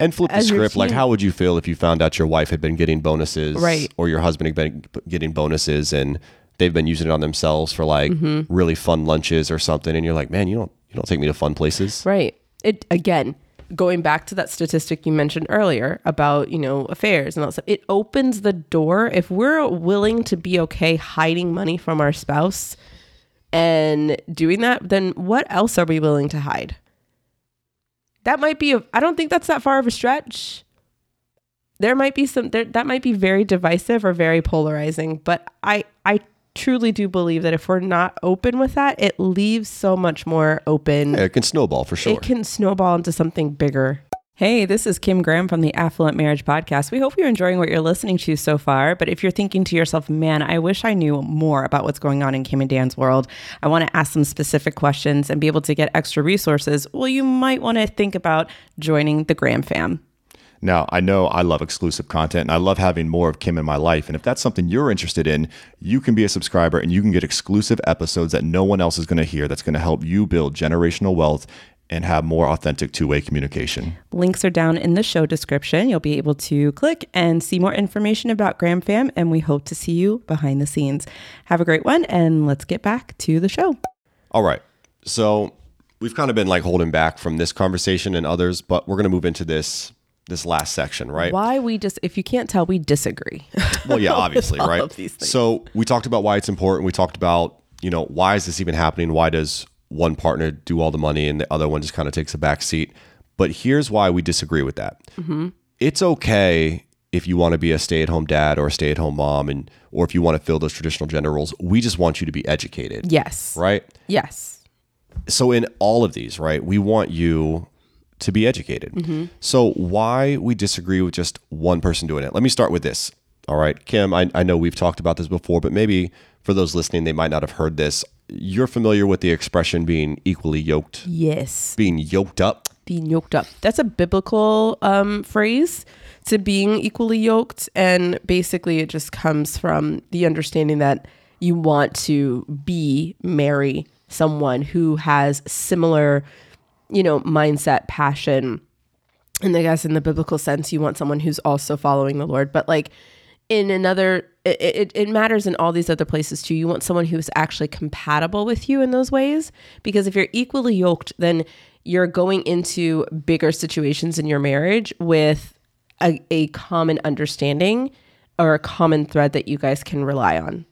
And flip the script. Like, how would you feel if you found out your wife had been getting bonuses, Right. Or your husband had been getting bonuses, and they've been using it on themselves for like Mm-hmm. really fun lunches or something, and you're like, man, you don't you don't take me to fun places. Right. It again, going back to that statistic you mentioned earlier about, you know, affairs and all that stuff, it opens the door. If we're willing to be okay hiding money from our spouse and doing that, then what else are we willing to hide? That might be, a, I don't think that's that far of a stretch. There might be some, there, that might be very divisive or very polarizing, but I, I truly do believe that if we're not open with that, it leaves so much more open. Yeah, it can snowball for sure. It can snowball into something bigger. Hey, this is Kim Graham from the Affluent Marriage Podcast. We hope you're enjoying what you're listening to so far. But if you're thinking to yourself, man, I wish I knew more about what's going on in Kim and Dan's world, I want to ask some specific questions and be able to get extra resources, well, you might want to think about joining the Graham fam. Now, I know I love exclusive content and I love having more of Kim in my life. And if that's something you're interested in, you can be a subscriber and you can get exclusive episodes that no one else is going to hear that's going to help you build generational wealth and have more authentic two way communication. Links are down in the show description. You'll be able to click and see more information about Graham Fam, and we hope to see you behind the scenes. Have a great one, and let's get back to the show. All right. So we've kind of been like holding back from this conversation and others, but we're going to move into this this last section, right? Why we just, if you can't tell, we disagree. Well, yeah, obviously, right? of these things. So we talked about why it's important. We talked about, you know, why is this even happening? Why does one partner do all the money and the other one just kind of takes a back seat? But here's why we disagree with that. Mm-hmm. It's okay if you want to be a stay-at-home dad or a stay-at-home mom, and or if you want to fill those traditional gender roles. We just want you to be educated, yes. right? Yes. so in all of these, right, we want you to be educated. So why we disagree with just one person doing it? Let me start with this. All right, Kim, I, I know we've talked about this before, but maybe for those listening, they might not have heard this. You're familiar with the expression being equally yoked, Yes. being yoked up. Being yoked up. That's a biblical um, phrase to being equally yoked. And basically, it just comes from the understanding that you want to be, marry someone who has similar, you know, mindset, passion. And I guess in the biblical sense, you want someone who's also following the Lord. But like in another, it, it, it matters in all these other places too. You want someone who's actually compatible with you in those ways. Because if you're equally yoked, then you're going into bigger situations in your marriage with a, a common understanding or a common thread that you guys can rely on.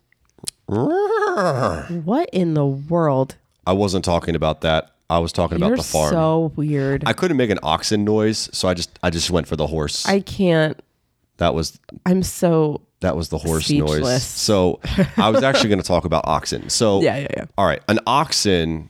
What in the world? I wasn't talking about that. I was talking about You're the farm. so weird. I couldn't make an oxen noise, so I just I just went for the horse. I can't. that was I'm so that was the horse noise. So I was actually going to talk about oxen. So Yeah, yeah, yeah. All right, an oxen.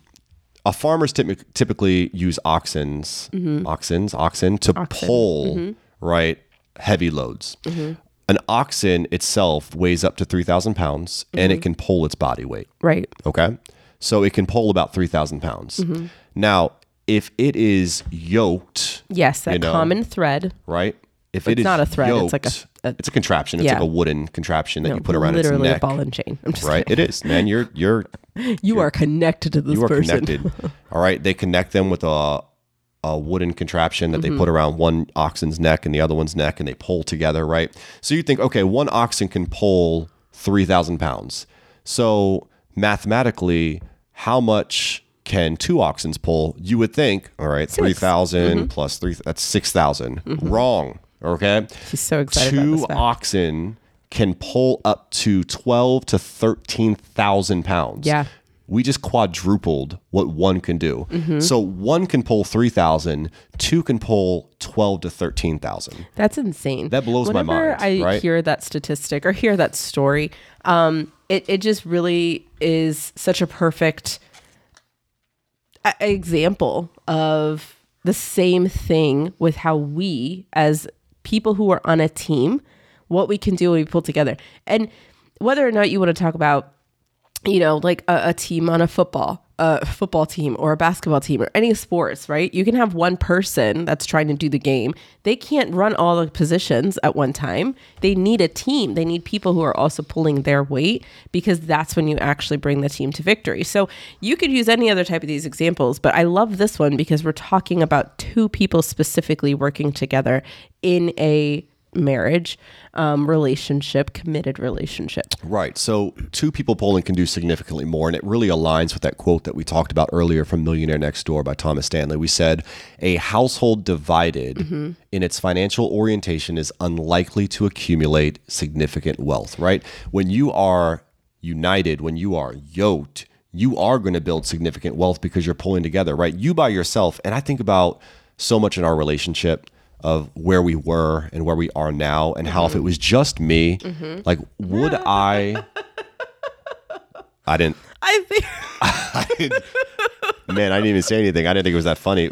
A farmers typ- typically use oxens, Mm-hmm. oxens, oxen to pull right heavy loads. Mm-hmm. An oxen itself weighs up to three thousand pounds, and Mm-hmm. it can pull its body weight. right. Okay, so it can pull about three thousand pounds. Mm-hmm. Now, if it is yoked, Yes, that You know, common thread. right? If It's it not a thread, it's like a- a- it's a contraption. It's Yeah. like a wooden contraption that No, you put around its literally neck. a ball and chain. I'm just Right, kidding. it is, man. You're you're You are connected to this you are person. connected. All right, they connect them with a a wooden contraption that Mm-hmm. they put around one oxen's neck and the other one's neck, and they pull together. Right. So you think, okay, one oxen can pull three thousand pounds. So mathematically, how much can two oxens pull? You would think, all right, 3,000 Mm-hmm. plus three. That's six Wrong. Okay. She's so excited Two oxen can pull up to twelve to thirteen thousand pounds Yeah. we just quadrupled what one can do. Mm-hmm. So one can pull 3,000, two can pull 12 to 13,000. That's insane. That blows my Whenever mind, I right? hear that statistic or hear that story, um, it, it just really is such a perfect a- example of the same thing with how we, as people who are on a team, what we can do when we pull together. And whether or not you want to talk about you know, like a, a team on a football, a football team or a basketball team or any sports, right? You can have one person that's trying to do the game. They can't run all the positions at one time. They need a team. They need people who are also pulling their weight because that's when you actually bring the team to victory. So you could use any other type of these examples, but I love this one because we're talking about two people specifically working together in a marriage, um, relationship, committed relationship. Right. So two people polling can do significantly more. And it really aligns with that quote that we talked about earlier from Millionaire Next Door by Thomas Stanley. We said a household divided in its financial orientation is unlikely to accumulate significant wealth, right? When you are united, when you are yoked, you are going to build significant wealth because you're pulling together, right? You by yourself. And I think about so much in our relationship of where we were and where we are now and how if it mm-hmm. was just me, mm-hmm. like would I I didn't I think I didn't man, I didn't even say anything. I didn't think it was that funny.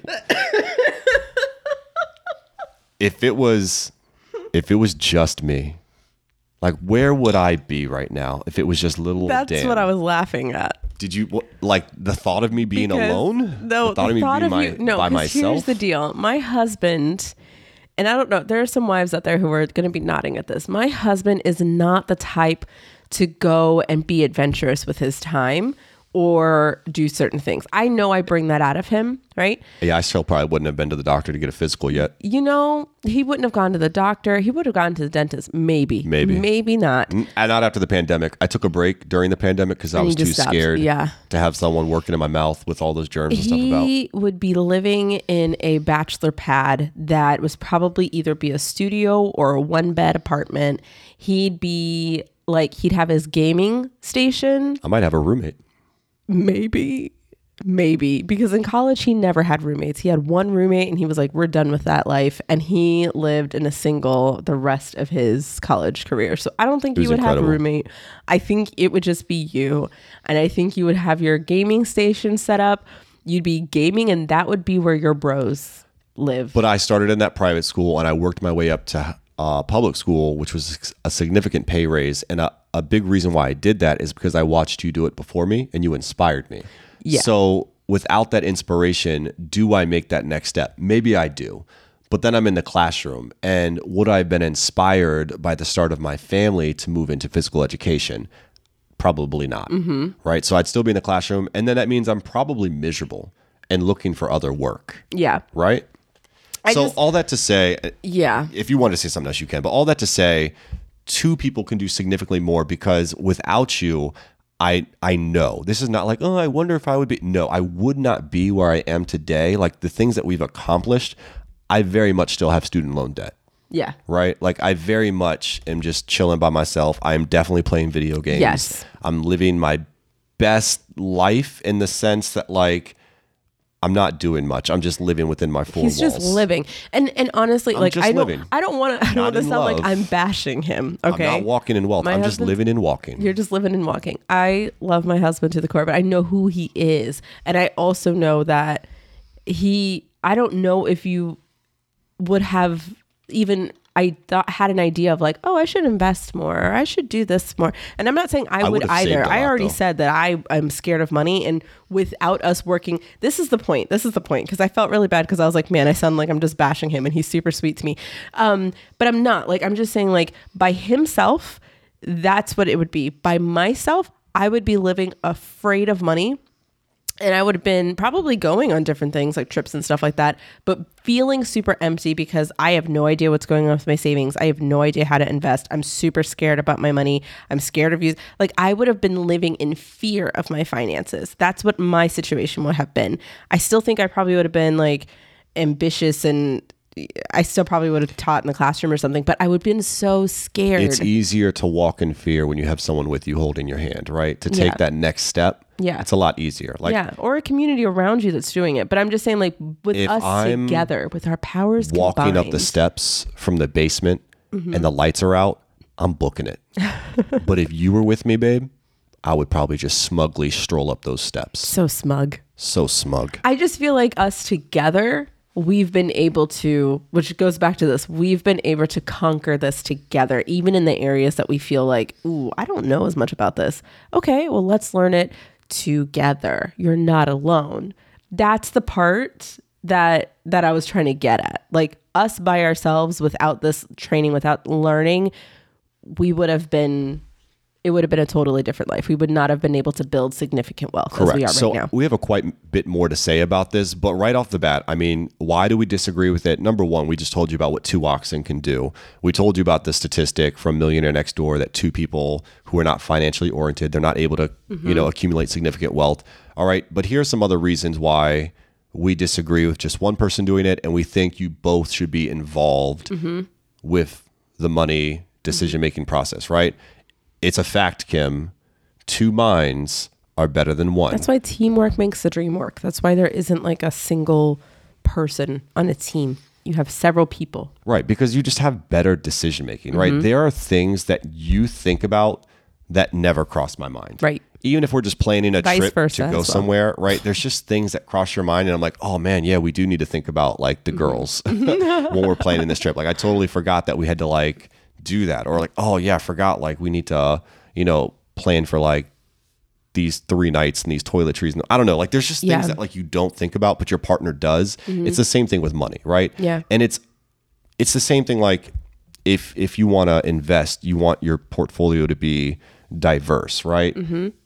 if it was if it was just me, like where would I be right now if it was just little that's Dan? what I was laughing at. Did you like the thought of me being Because- alone? No, the thought of me being my, no, by myself. Here's the deal. My husband, and I don't know, there are some wives out there who are going to be nodding at this. My husband is not the type to go and be adventurous with his time or do certain things. I know I bring that out of him, right? yeah, I still probably wouldn't have been to the doctor to get a physical yet. You know, he wouldn't have gone to the doctor. He would have gone to the dentist, maybe. Maybe. Maybe not. And uh, not after the pandemic. I took a break during the pandemic because I was too stopped. scared Yeah. to have someone working in my mouth with all those germs and stuff about. he would be living in a bachelor pad that was probably either be a studio or a one bed apartment. He'd be like he'd have his gaming station, I might have a roommate. Maybe. Maybe because in college he never had roommates. He had one roommate and he was like, We're done with that life. And he lived in a single the rest of his college career. So I don't think It you was would have a roommate. I think it would just be you. And I think you would have your gaming station set up. You'd be gaming and that would be where your bros live. But I started in that private school and I worked my way up to uh, public school, which was a significant pay raise. And a, a big reason why I did that is because I watched you do it before me and you inspired me. Yeah. So without that inspiration, do I make that next step? Maybe I do. But then I'm in the classroom, and would I have been inspired by the start of my family to move into physical education? Probably not. Mm-hmm. Right. So I'd still be in the classroom, and then that means I'm probably miserable and looking for other work. yeah. Right. So just- all that to say, uh, Yeah. if you want to say something else, you can. But all that to say, two people can do significantly more because without you, I I know this is not like oh I wonder if I would be no I would not be where I am today. Like the things that we've accomplished, I very much still have student loan debt. Yeah. Right, like I very much am just chilling by myself. I am definitely playing video games. Yes. I'm living my best life in the sense that like I'm not doing much. I'm just living within my four He's walls. just living. And and honestly, like I don't living. I don't want to I don't want to sound like. I'm bashing him. Okay. I'm not walking in wealth. My I'm just living and walking. You're just living and walking. I love my husband to the core, but I know who he is. And I also know that he, I don't know if you would have even, I thought, had an idea of like, oh, I should invest more. Or I should do this more. And I'm not saying I, would would've either. a I lot, already though. said that I am scared of money. And without us working, this is the point. This is the point. Because I felt really bad because I was like, man, I sound like I'm just bashing him and he's super sweet to me. Um, but I'm not. Like, I'm just saying, like, by himself, that's what it would be. By myself, I would be living afraid of money. And I would have been probably going on different things like trips and stuff like that, but feeling super empty because I have no idea what's going on with my savings. I have no idea how to invest. I'm super scared about my money. I'm scared of you. Like I would have been living in fear of my finances. That's what my situation would have been. I still think I probably would have been like ambitious and I still probably would have taught in the classroom or something, but I would have been so scared. It's easier to walk in fear when you have someone with you holding your hand, right? To take Yeah. that next step. Yeah. It's a lot easier. Like yeah, or a community around you that's doing it. But I'm just saying, like with us I'm together, with our powers walking up the steps from the basement Mm-hmm. and the lights are out, I'm booking it. but if you were with me, babe, I would probably just smugly stroll up those steps. so smug. So smug. I just feel like us together, we've been able to, which goes back to this, we've been able to conquer this together, even in the areas that we feel like, ooh, I don't know as much about this. Okay, well, let's learn it together. You're not alone. That's the part that that I was trying to get at. Like us by ourselves without this training, without learning, we would have been it would have been a totally different life. We would not have been able to build significant wealth as we are so right now. we have a quite bit more to say about this, but right off the bat, I mean, why do we disagree with it? Number one, we just told you about what two oxen can do. We told you about the statistic from Millionaire Next Door that two people who are not financially oriented, they're not able to, Mm-hmm. you know, accumulate significant wealth. All right, but here's some other reasons why we disagree with just one person doing it, and we think you both should be involved Mm-hmm. with the money decision making process. Right? It's a fact, Kim. Two minds are better than one. That's why teamwork makes the dream work. That's why there isn't like a single person on a team. You have several people. Right, because you just have better decision making, Mm-hmm. right? There are things that you think about that never cross my mind. Right. Even if we're just planning a Vice trip versa to go well. somewhere, right? There's just things that cross your mind and I'm like, "Oh man, yeah, we do need to think about like the Mm-hmm. girls when we're planning this trip." Like I totally forgot that we had to like do that or like, "Oh yeah, I forgot like we need to, you know, plan for like these three nights and these toiletries and I don't know like there's just things Yeah. Mm-hmm. that like you don't think about but your partner does it's the same thing with money right Yeah. and it's it's the same thing like if if you want to invest you want your portfolio to be diverse right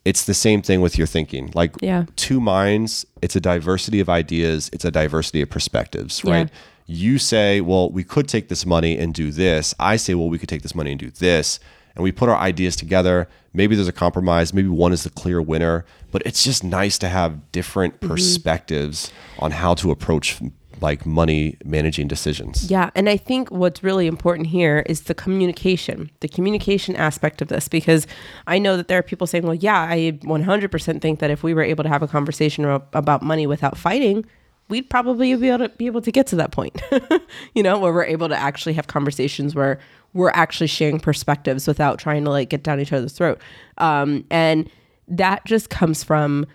it's the same thing with your thinking like Mm-hmm. Yeah. two minds it's a diversity of ideas it's a diversity of perspectives Yeah. You say well we could take this money and do this. I say well we could take this money and do this. And we put our ideas together. Maybe there's a compromise. Maybe one is the clear winner. But it's just nice to have different Mm-hmm. perspectives on how to approach like money managing decisions. Yeah. And I think what's really important here is the communication, the communication aspect of this, because I know that there are people saying, well, yeah, I 100% think that if we were able to have a conversation about money without fighting, we'd probably be able to be able to get to that point, you know, where we're able to actually have conversations where we're actually sharing perspectives without trying to like get down each other's throat. Um, and that just comes from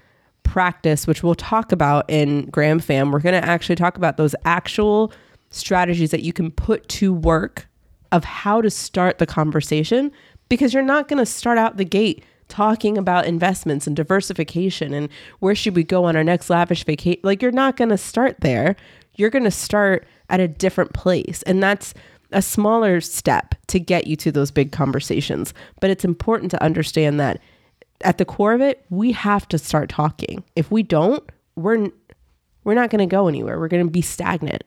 practice, which we'll talk about in Graham Fam. We're going to actually talk about those actual strategies that you can put to work of how to start the conversation because you're not going to start out the gate talking about investments and diversification and where should we go on our next lavish vacation. Like you're not going to start there. You're going to start at a different place. And that's a smaller step to get you to those big conversations. But it's important to understand that at the core of it, we have to start talking. If we don't, we're we're not going to go anywhere. We're going to be stagnant.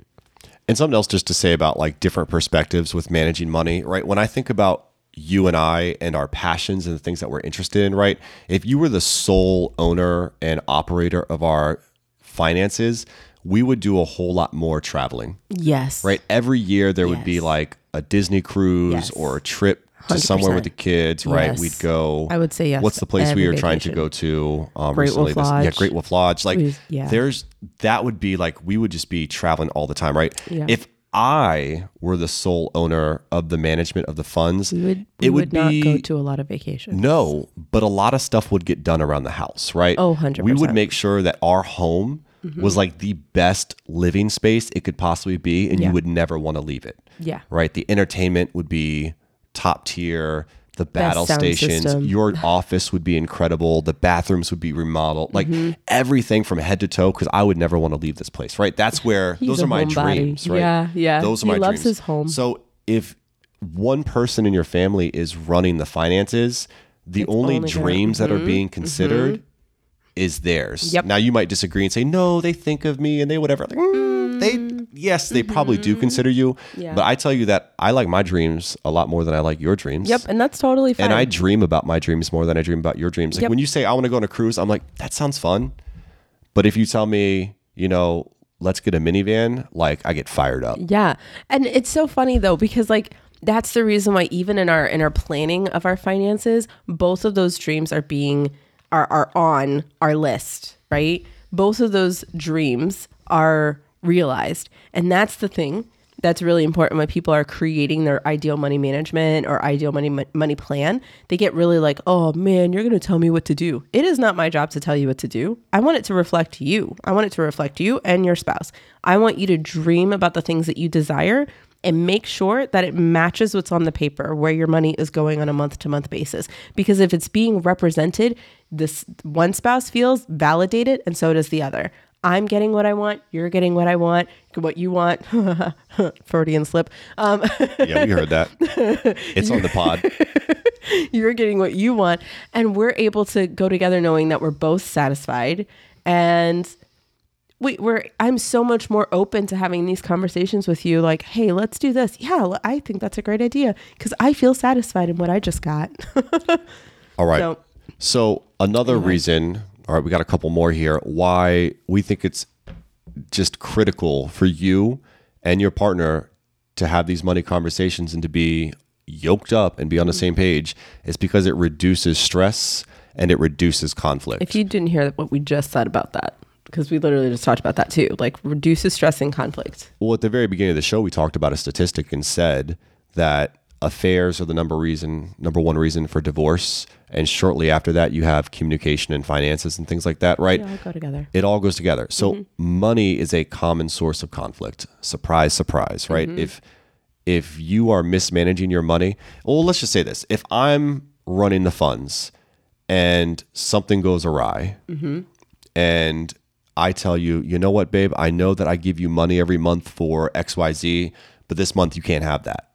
And something else just to say about like different perspectives with managing money, right? When I think about you and I and our passions and the things that we're interested in, right? If you were the sole owner and operator of our finances, we would do a whole lot more traveling, Yes. right? Every year there would be like a Disney cruise Yes. or a trip to somewhere with the kids, right? Yes. We'd go. I would say yes What's the place we were trying to go to um, Great recently? Wolf This- yeah, Great Wolf Lodge. Like, yeah. there's that would be like we would just be traveling all the time, right? Yeah. If I were the sole owner of the management of the funds, We would, we it would, would, not be go to a lot of vacations. no, but a lot of stuff would get done around the house, right? Oh, 100%. We would make sure that our home Mm-hmm. was like the best living space it could possibly be, and Yeah. you would never want to leave it. Yeah. Right. The entertainment would be top tier. The battle stations, system. your office would be incredible. The bathrooms would be remodeled, like Mm-hmm. everything from head to toe. Because I would never want to leave this place. Right. That's where those are my dreams. Right. Yeah, yeah. Those are He my loves dreams. his home. So if one person in your family is running the finances, the only, only dreams that are being considered is theirs. Mm-hmm. Yep. Now you might disagree and say, no, they think of me and they whatever. Like, mm, yes, they probably do consider you. Mm-hmm. Yeah. But I tell you that I like my dreams a lot more than I like your dreams. Yep, and that's totally fine. And I dream about my dreams more than I dream about your dreams. Like Yep. when you say I want to go on a cruise, I'm like, that sounds fun. But if you tell me, you know, let's get a minivan, like I get fired up. Yeah. And it's so funny though because like that's the reason why even in our in our planning of our finances, both of those dreams are being are are on our list, right? Both of those dreams are realized. And that's the thing that's really important when people are creating their ideal money management or ideal money money plan. They get really like, "Oh man, you're going to tell me what to do." It is not my job to tell you what to do. I want it to reflect you. I want it to reflect you and your spouse. I want you to dream about the things that you desire and make sure that it matches what's on the paper where your money is going on a month to month basis. Because if it's being represented, this one spouse feels validated and so does the other. I'm getting what I want. You're getting what I want. What you want. Freudian slip. Um, Yeah, we heard that. It's on the pod. you're getting what you want. And we're able to go together knowing that we're both satisfied. And we, we're, I'm so much more open to having these conversations with you. Like, hey, let's do this. Yeah, I think that's a great idea because I feel satisfied in what I just got. All right. So- So, another reason, all right, we got a couple more here, why we think it's just critical for you and your partner to have these money conversations and to be yoked up and be on the same page is because it reduces stress and it reduces conflict. if you didn't hear what we just said about that, because we literally just talked about that too, like reduces stress and conflict. Well, at the very beginning of the show, we talked about a statistic and said that affairs are the number reason, number one reason for divorce. And shortly after that, you have communication and finances and things like that, right? They all go together. It all goes together. So mm-hmm. money is a common source of conflict. Surprise, surprise, right? Mm-hmm. If if you are mismanaging your money, well, let's just say this: if I'm running the funds and something goes awry, mm-hmm. and I tell you, you know what, babe, I know that I give you money every month for X, Y, Z, but this month you can't have that.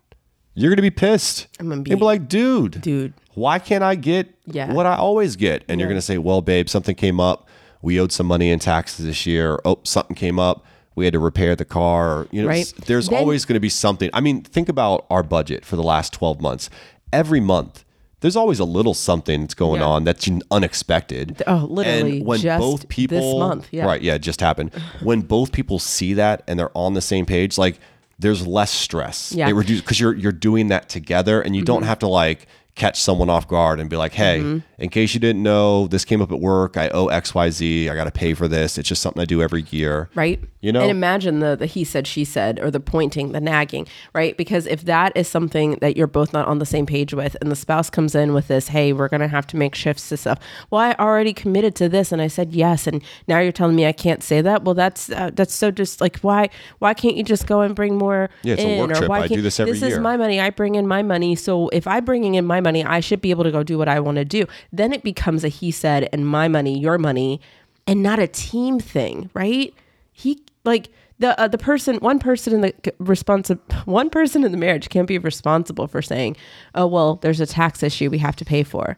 You're gonna be pissed. I'm gonna You'll be- be like, dude, Dude. why can't I get Yeah. what I always get? And you're going to say, well, babe, something came up. We owed some money in taxes this year. Oh, something came up. We had to repair the car. You know, Right. there's Then- always going to be something. I mean, think about our budget for the last 12 months. Every month, there's always a little something that's going Yeah. on that's unexpected. Oh, literally, And when just both people, this month, yeah. right, yeah, it just happened. when both people see that and they're on the same page, like there's less stress. Yeah. Mm-hmm. It reduces because you're you're doing that together, and you don't have to like catch someone off guard and be like, "Hey, in case you didn't know, this came up at work. I owe X, Y, Z. I got to pay for this. It's just something I do every year." right? You know? and imagine the the he said she said or the pointing, the nagging, right? Because if that is something that you're both not on the same page with, and the spouse comes in with this, hey, we're gonna have to make shifts to stuff. Well, I already committed to this, and I said yes, and now you're telling me I can't say that. Well, that's uh, that's so just like why why can't you just go and bring more? Yeah, it's a in? work or trip. why I do this every This year. is my money. I bring in my money. So if I bringing in my money, I should be able to go do what I want to do. Then it becomes a he said and my money, your money, and not a team thing, right? He like the uh, the person, one person in the responsive, one person in the marriage can't be responsible for saying, "Oh well, there's a tax issue we have to pay for."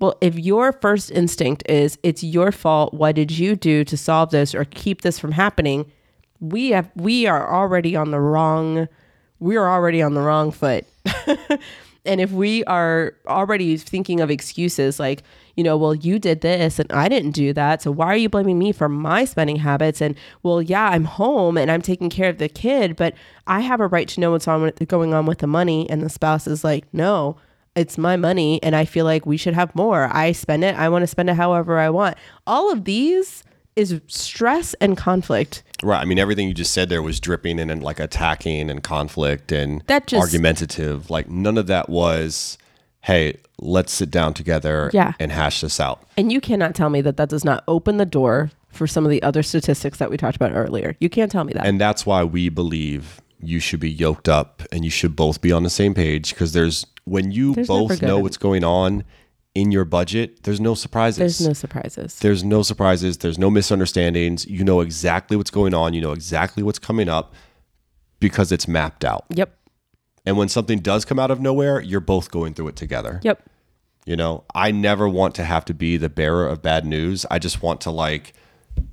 Well, if your first instinct is it's your fault, what did you do to solve this or keep this from happening? We have we are already on the wrong we are already on the wrong foot. and if we are already thinking of excuses like, you know, well, you did this and I didn't do that. So why are you blaming me for my spending habits? And well, yeah, I'm home and I'm taking care of the kid, but I have a right to know what's on going on with the money. And the spouse is like, no, it's my money and I feel like we should have more. I spend it. I want to spend it however I want. All of these is stress and conflict. Right. I mean, everything you just said there was dripping in and like attacking and conflict and That just- argumentative. Like none of that was, hey, let's sit down together Yeah. and hash this out. And you cannot tell me that that does not open the door for some of the other statistics that we talked about earlier. You can't tell me that. And that's why we believe you should be yoked up and you should both be on the same page because there's when you There's both know what's going on in your budget, there's no surprises. There's no surprises. There's no surprises. There's no misunderstandings. You know exactly what's going on. You know exactly what's coming up because it's mapped out. Yep. And when something does come out of nowhere, you're both going through it together. Yep. You know, I never want to have to be the bearer of bad news. I just want to like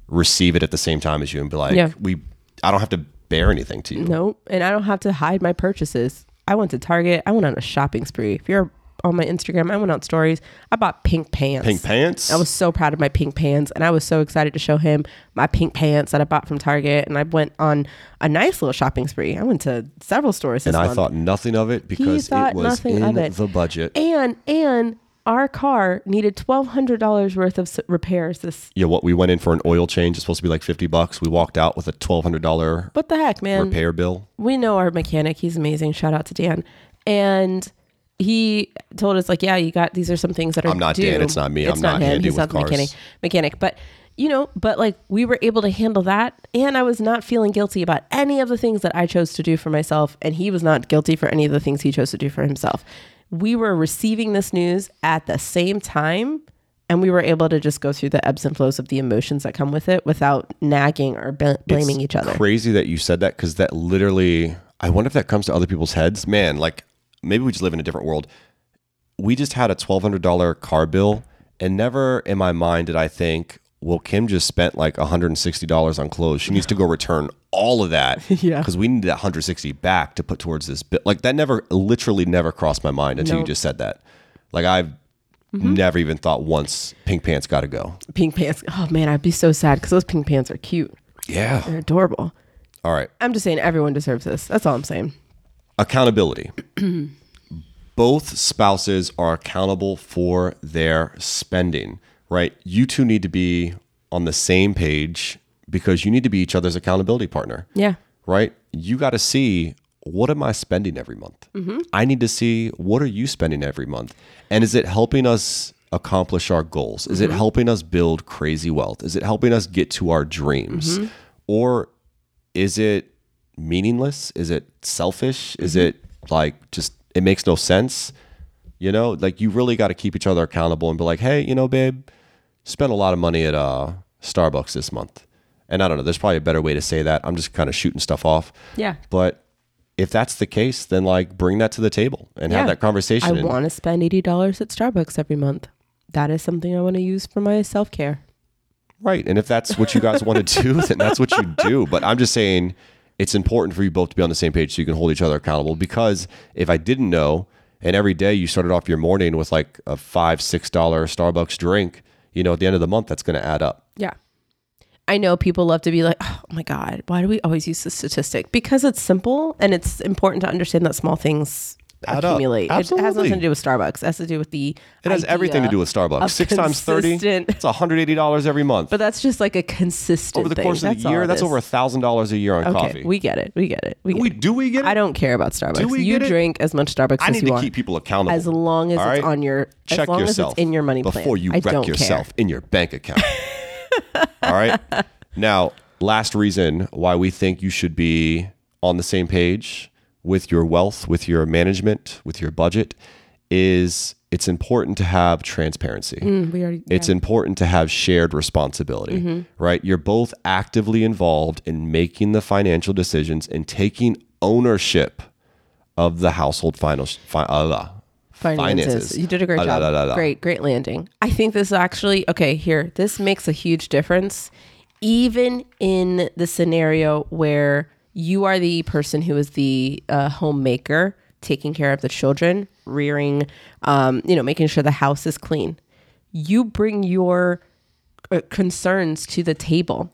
receive it at the same time as you and be like, Yeah. we, I don't have to bear anything to you. No. And I don't have to hide my purchases. I went to Target. I went on a shopping spree. If you're on my Instagram, I went on stories. I bought pink pants. Pink pants. I was so proud of my pink pants, and I was so excited to show him my pink pants that I bought from Target. And I went on a nice little shopping spree. I went to several stores this and I month. thought nothing of it because it was in it. the budget. and and our car needed twelve hundred dollars worth of repairs. This yeah, what we went in for an oil change is supposed to be like 50 bucks. We walked out with a $1,200 what the heck, man? repair bill. we know our mechanic. He's amazing. Shout out to Dan. And he told us like, yeah, you got these are some things that are. I'm not due. Dan. It's not me. It's I'm not him. handy He's with not the mechanic. cars. Mechanic, but you know, but like we were able to handle that, and I was not feeling guilty about any of the things that I chose to do for myself, and he was not guilty for any of the things he chose to do for himself. We were receiving this news at the same time, and we were able to just go through the ebbs and flows of the emotions that come with it without nagging or b- blaming It's each other. Crazy that you said that because that literally, I wonder if that comes to other people's heads. Man, like maybe we just live in a different world. We just had a twelve hundred dollar car bill, and never in my mind did I think, well, Kim just spent like one hundred and sixty dollars on clothes. She needs to go return all of that, Yeah. because we need that one hundred sixty back to put towards this bill. Like that never, literally, never crossed my mind until you just said that. Like I've Mm-hmm. never even thought once pink pants got to go. pink pants. Oh man, I'd be so sad because those pink pants are cute. Yeah. They're adorable. All right. I'm just saying everyone deserves this. That's all I'm saying. Accountability. Both spouses are accountable for their spending, right? You two need to be on the same page because you need to be each other's accountability partner, Yeah. right? You got to see what am I spending every month? Mm-hmm. I need to see what are you spending every month? And is it helping us accomplish our goals? Is it mm-hmm. helping us build crazy wealth? Is it helping us get to our dreams? Mm-hmm. Or is it meaningless? Is it selfish? Is it like just it makes no sense? You know, like you really got to keep each other accountable and be like, hey, you know, babe, spent a lot of money at uh, Starbucks this month. And I don't know, there's probably a better way to say that. I'm just kind of shooting stuff off. Yeah. But if that's the case, then like bring that to the table and have that conversation. I and- want to spend eighty dollars at Starbucks every month. That is something I want to use for my self care. Right. And if that's what you guys want to do, then that's what you do. But I'm just saying it's important for you both to be on the same page so you can hold each other accountable. Because if I didn't know, and every day you started off your morning with like a five, six dollar Starbucks drink, you know, at the end of the month, that's going to add up. Yeah. I know people love to be like, oh my God, why do we always use this statistic? Because it's simple and it's important to understand that small things Add up. accumulate. It has nothing to do with Starbucks. It has to do with the It has everything to do with Starbucks. Six times 30, it's $180 every month. But that's just like a consistent over the thing. course of That's the year, that's over a $1,000 a year on Okay, coffee. we get it. We get it. We, get we, it. do we get it? I don't care about Starbucks. Do we you get it? drink as much Starbucks I as need you to want. keep people accountable. as long as All it's on your Check as long yourself as it's in your money plan. before you I wreck yourself care. in your bank account. All right. Now, last reason why we think you should be on the same page with your wealth, with your management, with your budget is it's important to have transparency. Mm, we already It's important to have shared responsibility, Mm-hmm. right? You're both actively involved in making the financial decisions and taking ownership of the household finals, fi- uh, finances. You did a great la, job. la, la, la. Great, great landing. I think this actually okay. Here, this makes a huge difference, even in the scenario where you are the person who is the uh, homemaker, taking care of the children, rearing, um, you know, making sure the house is clean. You bring your uh, concerns to the table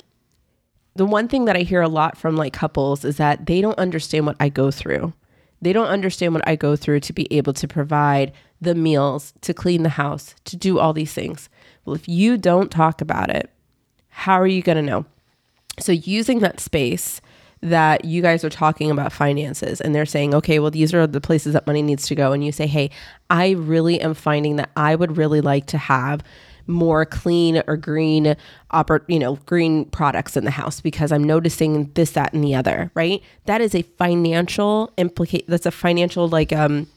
the one thing that I hear a lot from like couples is that they don't understand what I go through. They don't understand what I go through to be able to provide the meals, to clean the house, to do all these things. Well, if you don't talk about it, how are you going to know? So, using that space that you guys are talking about finances and they're saying, okay, well, these are the places that money needs to go. And you say, hey, I really am finding that I would really like to have more clean or green oper- you know green products in the house because i'm noticing this that and the other right that is a financial implicate that's a financial like um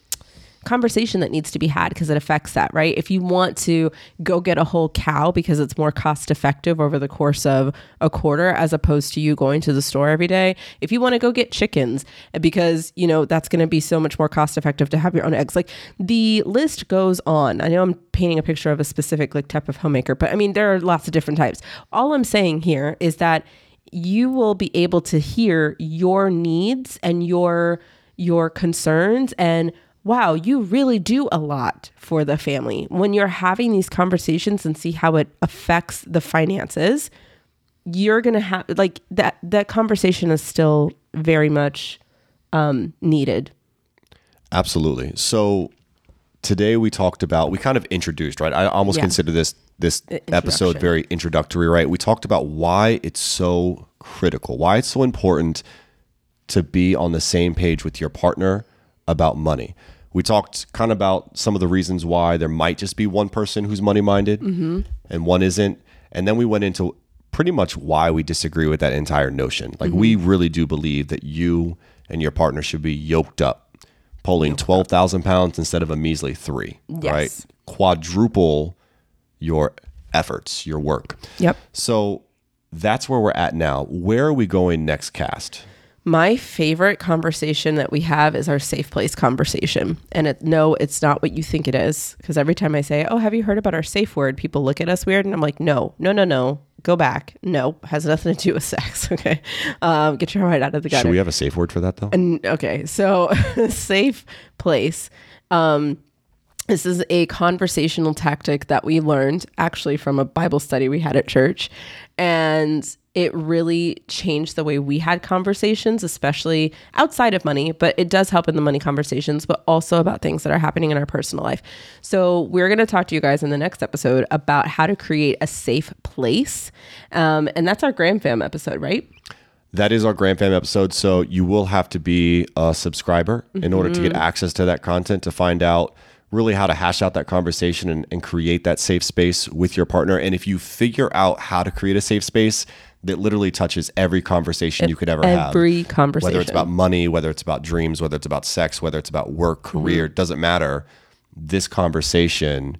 conversation that needs to be had because it affects that, right? If you want to go get a whole cow because it's more cost effective over the course of a quarter as opposed to you going to the store every day, if you want to go get chickens because, you know, that's going to be so much more cost effective to have your own eggs. Like the list goes on. I know I'm painting a picture of a specific like type of homemaker, but I mean there are lots of different types. All I'm saying here is that you will be able to hear your needs and your your concerns and wow, you really do a lot for the family. When you're having these conversations and see how it affects the finances, you're going to have like that that conversation is still very much um needed. Absolutely. So today we talked about we kind of introduced, right? I almost Yeah. consider this this episode very introductory, right? We talked about why it's so critical, why it's so important to be on the same page with your partner about money. We talked kind of about some of the reasons why there might just be one person who's money minded mm-hmm. and one isn't. And then we went into pretty much why we disagree with that entire notion. Like, we mm-hmm. really do believe that you and your partner should be yoked up, pulling 12,000 pounds instead of a measly three, Yes. right? Quadruple your efforts, your work. Yep. So that's where we're at now. Where are we going next cast? My favorite conversation that we have is our safe place conversation. And it, no, it's not what you think it is. Because every time I say, Oh, have you heard about our safe word? People look at us weird. And I'm like, No, no, no, no. Go back. No, has nothing to do with sex. Okay. Um, get your heart out of the gutter. Should we have a safe word for that though? And okay, so safe place. Um, this is a conversational tactic that we learned actually from a Bible study we had at church. And it really changed the way we had conversations, especially outside of money, but it does help in the money conversations, but also about things that are happening in our personal life. So, we're going to talk to you guys in the next episode about how to create a safe place. Um, and that's our Graham Fam episode, right? That is our Graham Fam episode. So you will have to be a subscriber in order to get Mm-hmm. access to that content to find out really how to hash out that conversation and, and create that safe space with your partner. And if you figure out how to create a safe space that literally touches every conversation you could ever have, Every conversation. whether it's about money, whether it's about dreams, whether it's about sex, whether it's about work, Mm-hmm. career, it doesn't matter. This conversation,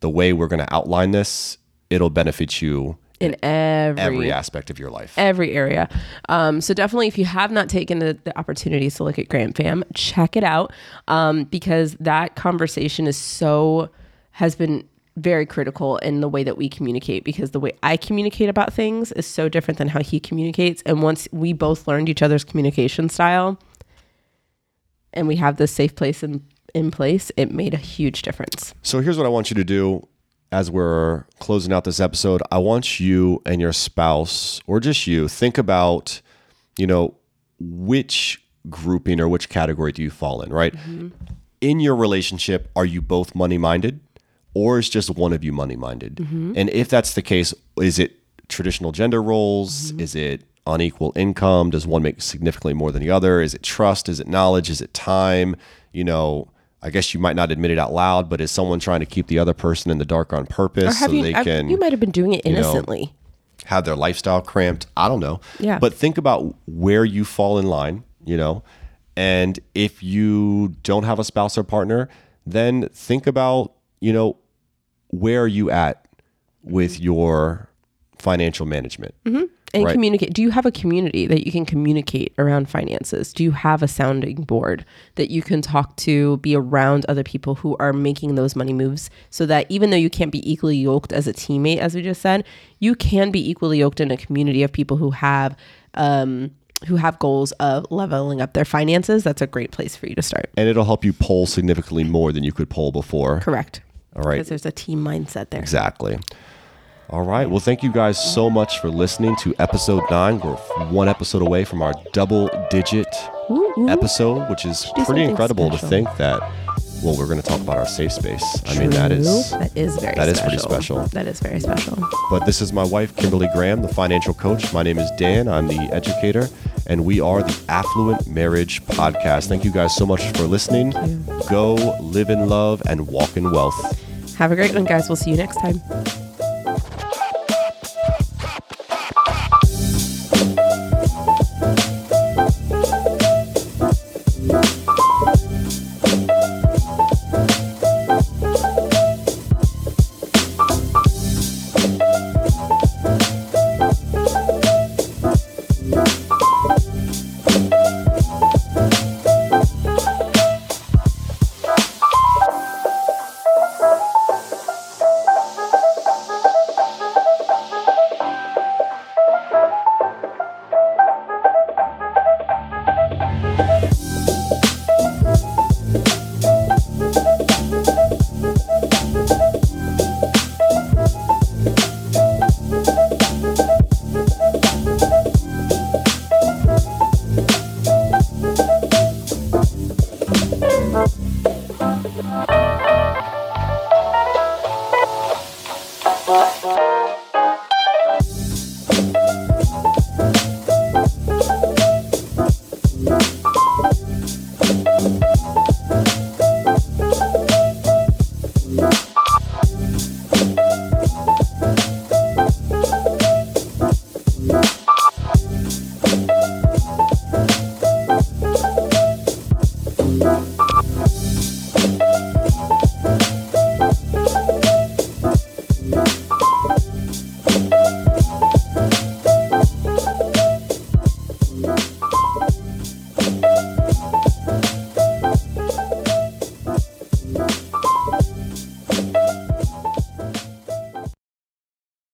the way we're going to outline this, it'll benefit you in every every aspect of your life. every area. Um, so definitely, if you have not taken the, the opportunities to look at Graham Fam, check it out um, because that conversation is so has been very critical in the way that we communicate because the way I communicate about things is so different than how he communicates. And once we both learned each other's communication style, and we have this safe place in in place, it made a huge difference. So here's what I want you to do as we're closing out this episode. I want you and your spouse, or just you, think about, you know, which grouping or which category do you fall in, right? Mm-hmm. In your relationship, are you both money minded or is just one of you money minded? Mm-hmm. And if that's the case, is it traditional gender roles? Mm-hmm. Is it unequal income? Does one make significantly more than the other? Is it trust? Is it knowledge? Is it time? You know, I guess you might not admit it out loud, but is someone trying to keep the other person in the dark on purpose so Have you? they can you might have been doing it know, innocently. have their lifestyle cramped. I don't know. Yeah. But think about where you fall in line, you know, and if you don't have a spouse or partner, then think about, you know, where are you at with your financial management? and Right. communicate do you have a community that you can communicate around finances do you have a sounding board that you can talk to be around other people who are making those money moves so that even though you can't be equally yoked as a teammate as we just said you can be equally yoked in a community of people who have um who have goals of leveling up their finances that's a great place for you to start And it'll help you pull significantly more than you could pull before. correct All right. because there's a team mindset there Exactly. All right. Well, thank you guys so much for listening to episode nine. We're one episode away from our double digit episode, which is pretty incredible special. to think that, well, we're going to talk about our safe space. I mean, that is, True. that is very special. that is pretty special. that is very special but this is my wife, Kimberly Graham, the financial coach. My name is Dan. I'm the educator, and we are the Affluent Marriage Podcast. Thank you guys so much for listening. Go live in love and walk in wealth. Have a great one guys. We'll see you next time